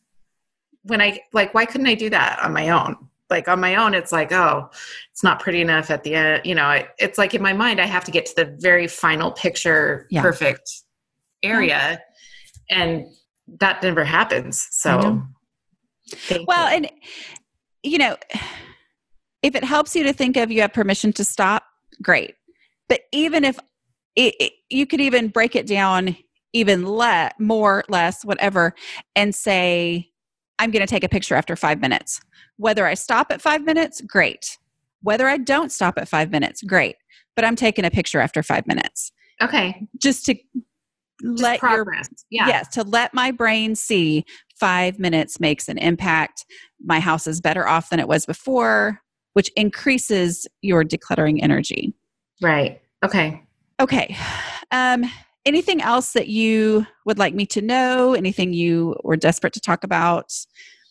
Speaker 2: when I like why couldn't I do that on my own? Like on my own it's like oh it's not pretty enough at the end, you know, it, it's like in my mind I have to get to the very final picture
Speaker 1: Yeah.
Speaker 2: perfect area and that never happens. So
Speaker 1: Well,
Speaker 2: you.
Speaker 1: and you know, if it helps you to think of you have permission to stop, great. But even if it, it- you could even break it down even le- more, less, whatever, and say, I'm going to take a picture after five minutes. Whether I stop at five minutes, great. Whether I don't stop at five minutes, great. But I'm taking a picture after five minutes
Speaker 2: Okay.
Speaker 1: just to
Speaker 2: Just
Speaker 1: let your
Speaker 2: yeah.
Speaker 1: yes to let my brain see five minutes makes an impact my house is better off than it was before which increases your decluttering energy
Speaker 2: Right. Okay.
Speaker 1: okay um anything else that you would like me to know anything you were desperate to talk about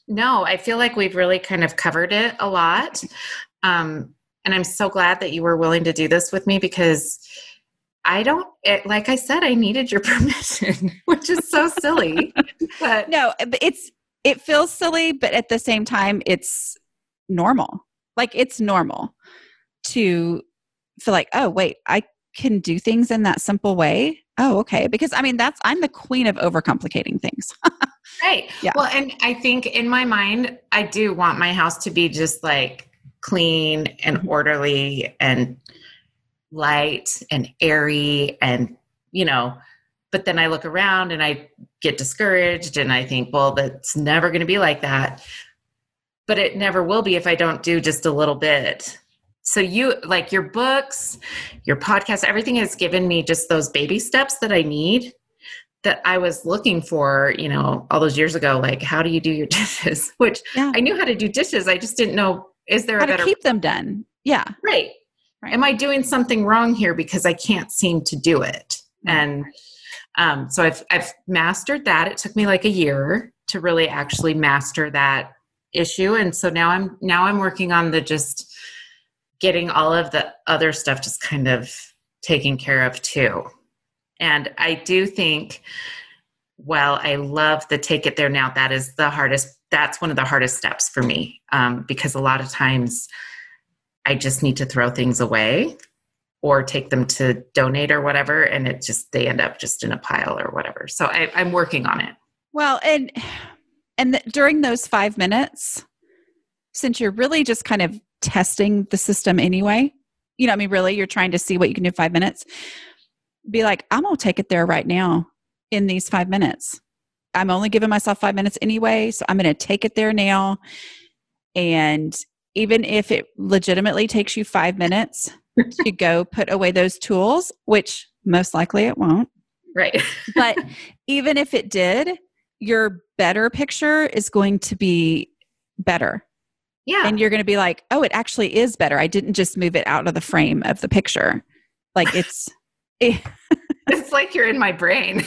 Speaker 2: No, I feel like we've really kind of covered it a lot. Um, and I'm so glad that you were willing to do this with me because I don't, it, like I said, I needed your permission, which is so silly. But
Speaker 1: no eh, it's it feels silly but at the same time it's normal like it's normal to feel like oh wait i can do things in that simple way oh okay because i mean that's i'm the queen of overcomplicating things
Speaker 2: Right.
Speaker 1: Yeah.
Speaker 2: Well, and I think in my mind, I do want my house to be just like clean and orderly and light and airy and, you know, but then I look around and I get discouraged and I think, well, that's never going to be like that. But it never will be if I don't do just a little bit. So you like your books, your podcast, everything has given me just those baby steps that I need that I was looking for, you know, all those years ago. Like, how do you do your dishes? Which
Speaker 1: Yeah.
Speaker 2: I knew how to do dishes. I just didn't know is there
Speaker 1: how
Speaker 2: a
Speaker 1: to
Speaker 2: better
Speaker 1: keep them done yeah
Speaker 2: right.
Speaker 1: Right.
Speaker 2: Am I doing something wrong here because I can't seem to do it? And um, so I've I've mastered that. It took me like a year to really actually master that issue, and so now I'm now I'm working on the just getting all of the other stuff just kind of taken care of too. And I do think, well, I love the take it there now. That is the hardest. That's one of the hardest steps for me um, because a lot of times I just need to throw things away or take them to donate or whatever, and it just they end up just in a pile or whatever. So I, I'm working on it.
Speaker 1: well and and th- during those five minutes since you're really just kind of testing the system anyway you know i mean really you're trying to see what you can do five minutes be like i'm gonna take it there right now in these five minutes i'm only giving myself five minutes anyway so i'm gonna take it there now and even if it legitimately takes you five minutes to go put away those tools which most likely it won't
Speaker 2: Right.
Speaker 1: but even if it did, your better picture is going to be better.
Speaker 2: yeah.
Speaker 1: And you're going to be like, oh, it actually is better. I didn't just move it out of the frame of the picture. Like it's.
Speaker 2: it's like you're in my brain.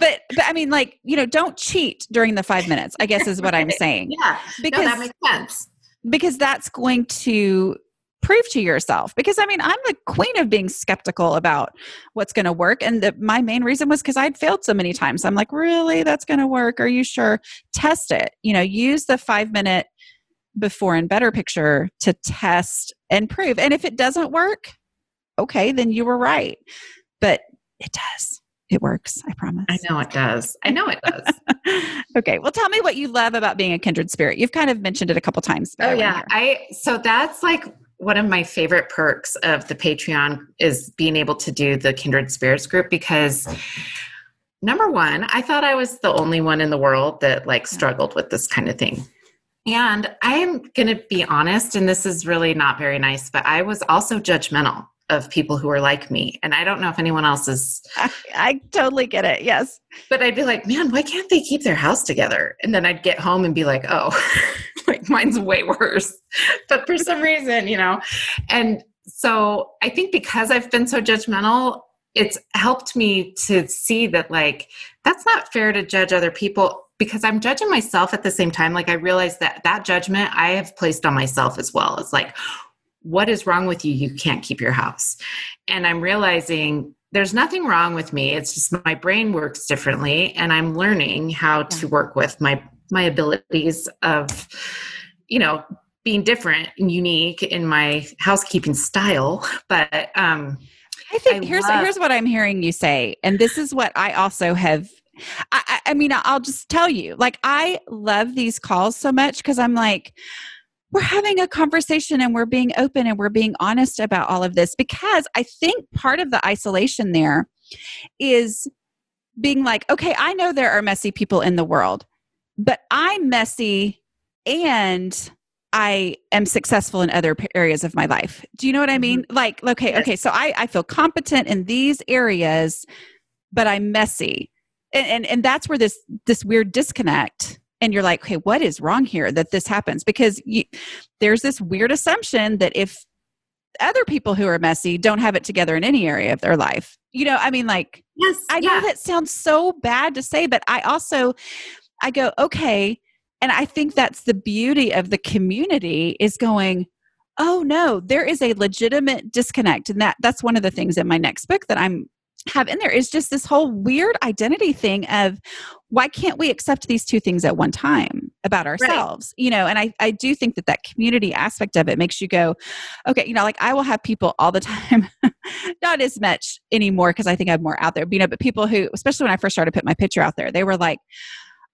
Speaker 1: But but I mean, like you know, don't cheat during the five minutes. I guess is what I'm saying
Speaker 2: yeah.
Speaker 1: because
Speaker 2: no, that makes sense.
Speaker 1: because that's going to prove to yourself. Because i mean i'm the queen of being skeptical about what's going to work and the, my main reason was because i'd failed so many times. I'm like really? That's going to work? Are you sure? Test it. You know use the five minute before and better picture to test and prove. And if it doesn't work okay then you were right. But it does it works. I promise.
Speaker 2: I know it does. I know it does.
Speaker 1: okay. Well, tell me what you love about being a kindred spirit. You've kind of mentioned it a couple times.
Speaker 2: Oh, yeah. I, so that's like one of my favorite perks of the Patreon is being able to do the kindred spirits group because number one, I thought I was the only one in the world that like struggled with this kind of thing. And I'm going to be honest, and this is really not very nice, but I was also judgmental of people who are like me. And I don't know if anyone else is.
Speaker 1: I, I, totally get it. Yes.
Speaker 2: But I'd be like, man, why can't they keep their house together? And then I'd get home and be like, oh, like mine's way worse. But for some reason, you know, and so I think because I've been so judgmental, it's helped me to see that like that's not fair to judge other people because I'm judging myself at the same time. Like I realize that that judgment I have placed on myself as well. It's like, what is wrong with you? You can't keep your house. And I'm realizing there's nothing wrong with me. It's just my brain works differently and I'm learning how to work with my my abilities of you know being different and unique in my housekeeping style but um
Speaker 1: I think I here's love- here's what I'm hearing you say, and this is what I also have. I, I mean, I'll just tell you, like I love these calls so much because I'm like, we're having a conversation and we're being open and we're being honest about all of this because I think part of the isolation there is being like, okay, I know there are messy people in the world, but I'm messy and I am successful in other areas of my life. Do you know what I mean? Mm-hmm. Like, okay, okay, so I, I feel competent in these areas, but I'm messy. And, and and that's where this this weird disconnect and you're like, okay, what is wrong here that this happens? Because you, there's this weird assumption that if other people who are messy don't have it together in any area of their life, you know, I mean, like,
Speaker 2: yes,
Speaker 1: I know yeah. that sounds so bad to say, but I also, I go, okay, and I think that's the beauty of the community is going, oh no, there is a legitimate disconnect. And that that's one of the things in my next book that I'm have in there is just this whole weird identity thing of why can't we accept these two things at one time about ourselves right. you know and I, I do think that that community aspect of it makes you go okay you know like i will have people all the time not as much anymore because i think i'm more out there you know but people who especially when i first started to put my picture out there they were like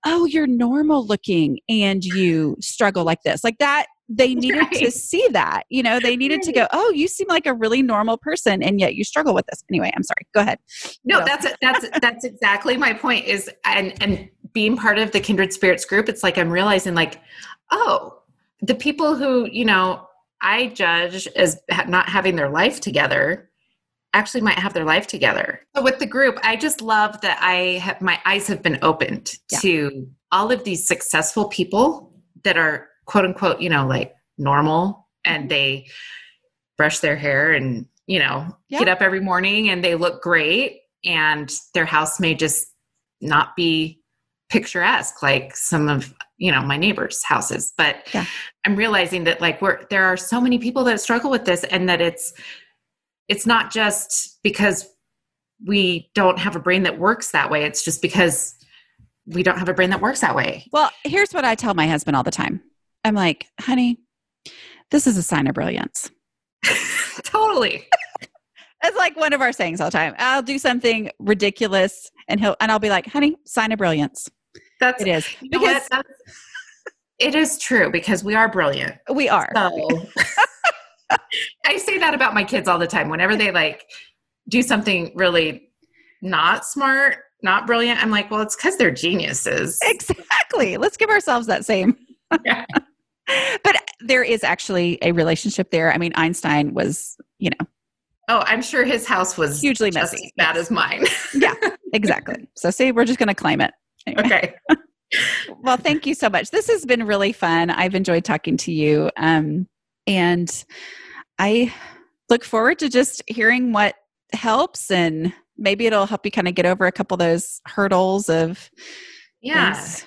Speaker 1: oh, you're normal looking and you struggle like this. Like that, they needed right. to see that. You know, they needed to go, oh, you seem like a really normal person and yet you struggle with this. Anyway, I'm sorry. Go ahead.
Speaker 2: No, that's that's that's exactly my point is and and being part of the kindred spirits group, it's like I'm realizing like, oh, the people who, you know, I judge as not having their life together actually might have their life together. So with the group, I just love that I have my eyes have been opened yeah. to all of these successful people that are quote unquote, you know, like normal and mm-hmm. they brush their hair and, you know, yeah. get up every morning and they look great and their house may just not be picturesque like some of you know my neighbors houses but yeah. i'm realizing that like we're there are so many people that struggle with this and that it's it's not just because we don't have a brain that works that way. It's just because we don't have a brain that works that way.
Speaker 1: Well, here's what I tell my husband all the time I'm like, honey, this is a sign of brilliance.
Speaker 2: totally.
Speaker 1: It's like one of our sayings all the time. I'll do something ridiculous and he'll and I'll be like, honey, sign of brilliance.
Speaker 2: That's
Speaker 1: it is.
Speaker 2: Because it is true because we are brilliant.
Speaker 1: We are.
Speaker 2: So I say that about my kids all the time. Whenever they like do something really not smart, not brilliant, I'm like, well, it's because they're geniuses.
Speaker 1: Exactly. Let's give ourselves that same. Yeah. but there is actually a relationship there. I mean, Einstein was, you know.
Speaker 2: Oh, I'm sure his house was
Speaker 1: hugely messy.
Speaker 2: As bad as mine.
Speaker 1: yeah, exactly. So, see, we're just going to claim it.
Speaker 2: Anyway. Okay.
Speaker 1: well, thank you so much. This has been really fun. I've enjoyed talking to you. Um, and I look forward to just hearing what helps and maybe it'll help you kind of get over a couple of those hurdles of
Speaker 2: yeah things.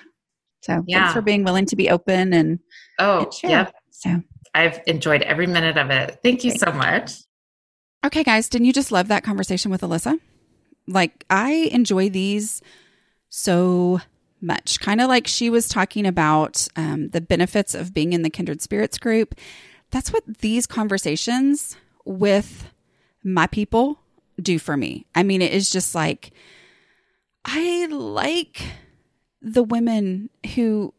Speaker 1: so yeah. thanks for being willing to be open and
Speaker 2: oh yeah so. I've enjoyed every minute of it. Thank you so much.
Speaker 1: Okay guys didn't you just love that conversation with alyssa? Like i enjoy these so much. Kind of like she was talking about um, the benefits of being in the kindred spirits group. That's what these conversations with my people do for me. I mean, it is just like I like the women who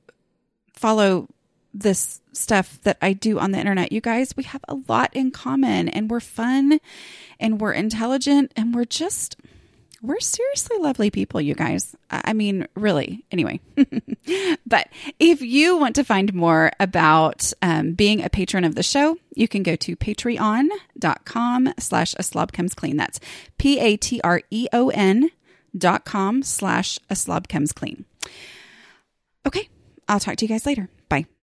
Speaker 1: follow this stuff that I do on the internet. You guys, we have a lot in common and we're fun and we're intelligent and we're just we're seriously lovely people, you guys. I mean, really. Anyway, but if you want to find more about um, being a patron of the show, you can go to patreon.com slash a slob comes clean. That's P A T R E O N dot com slash a slob comes clean. Okay, I'll talk to you guys later.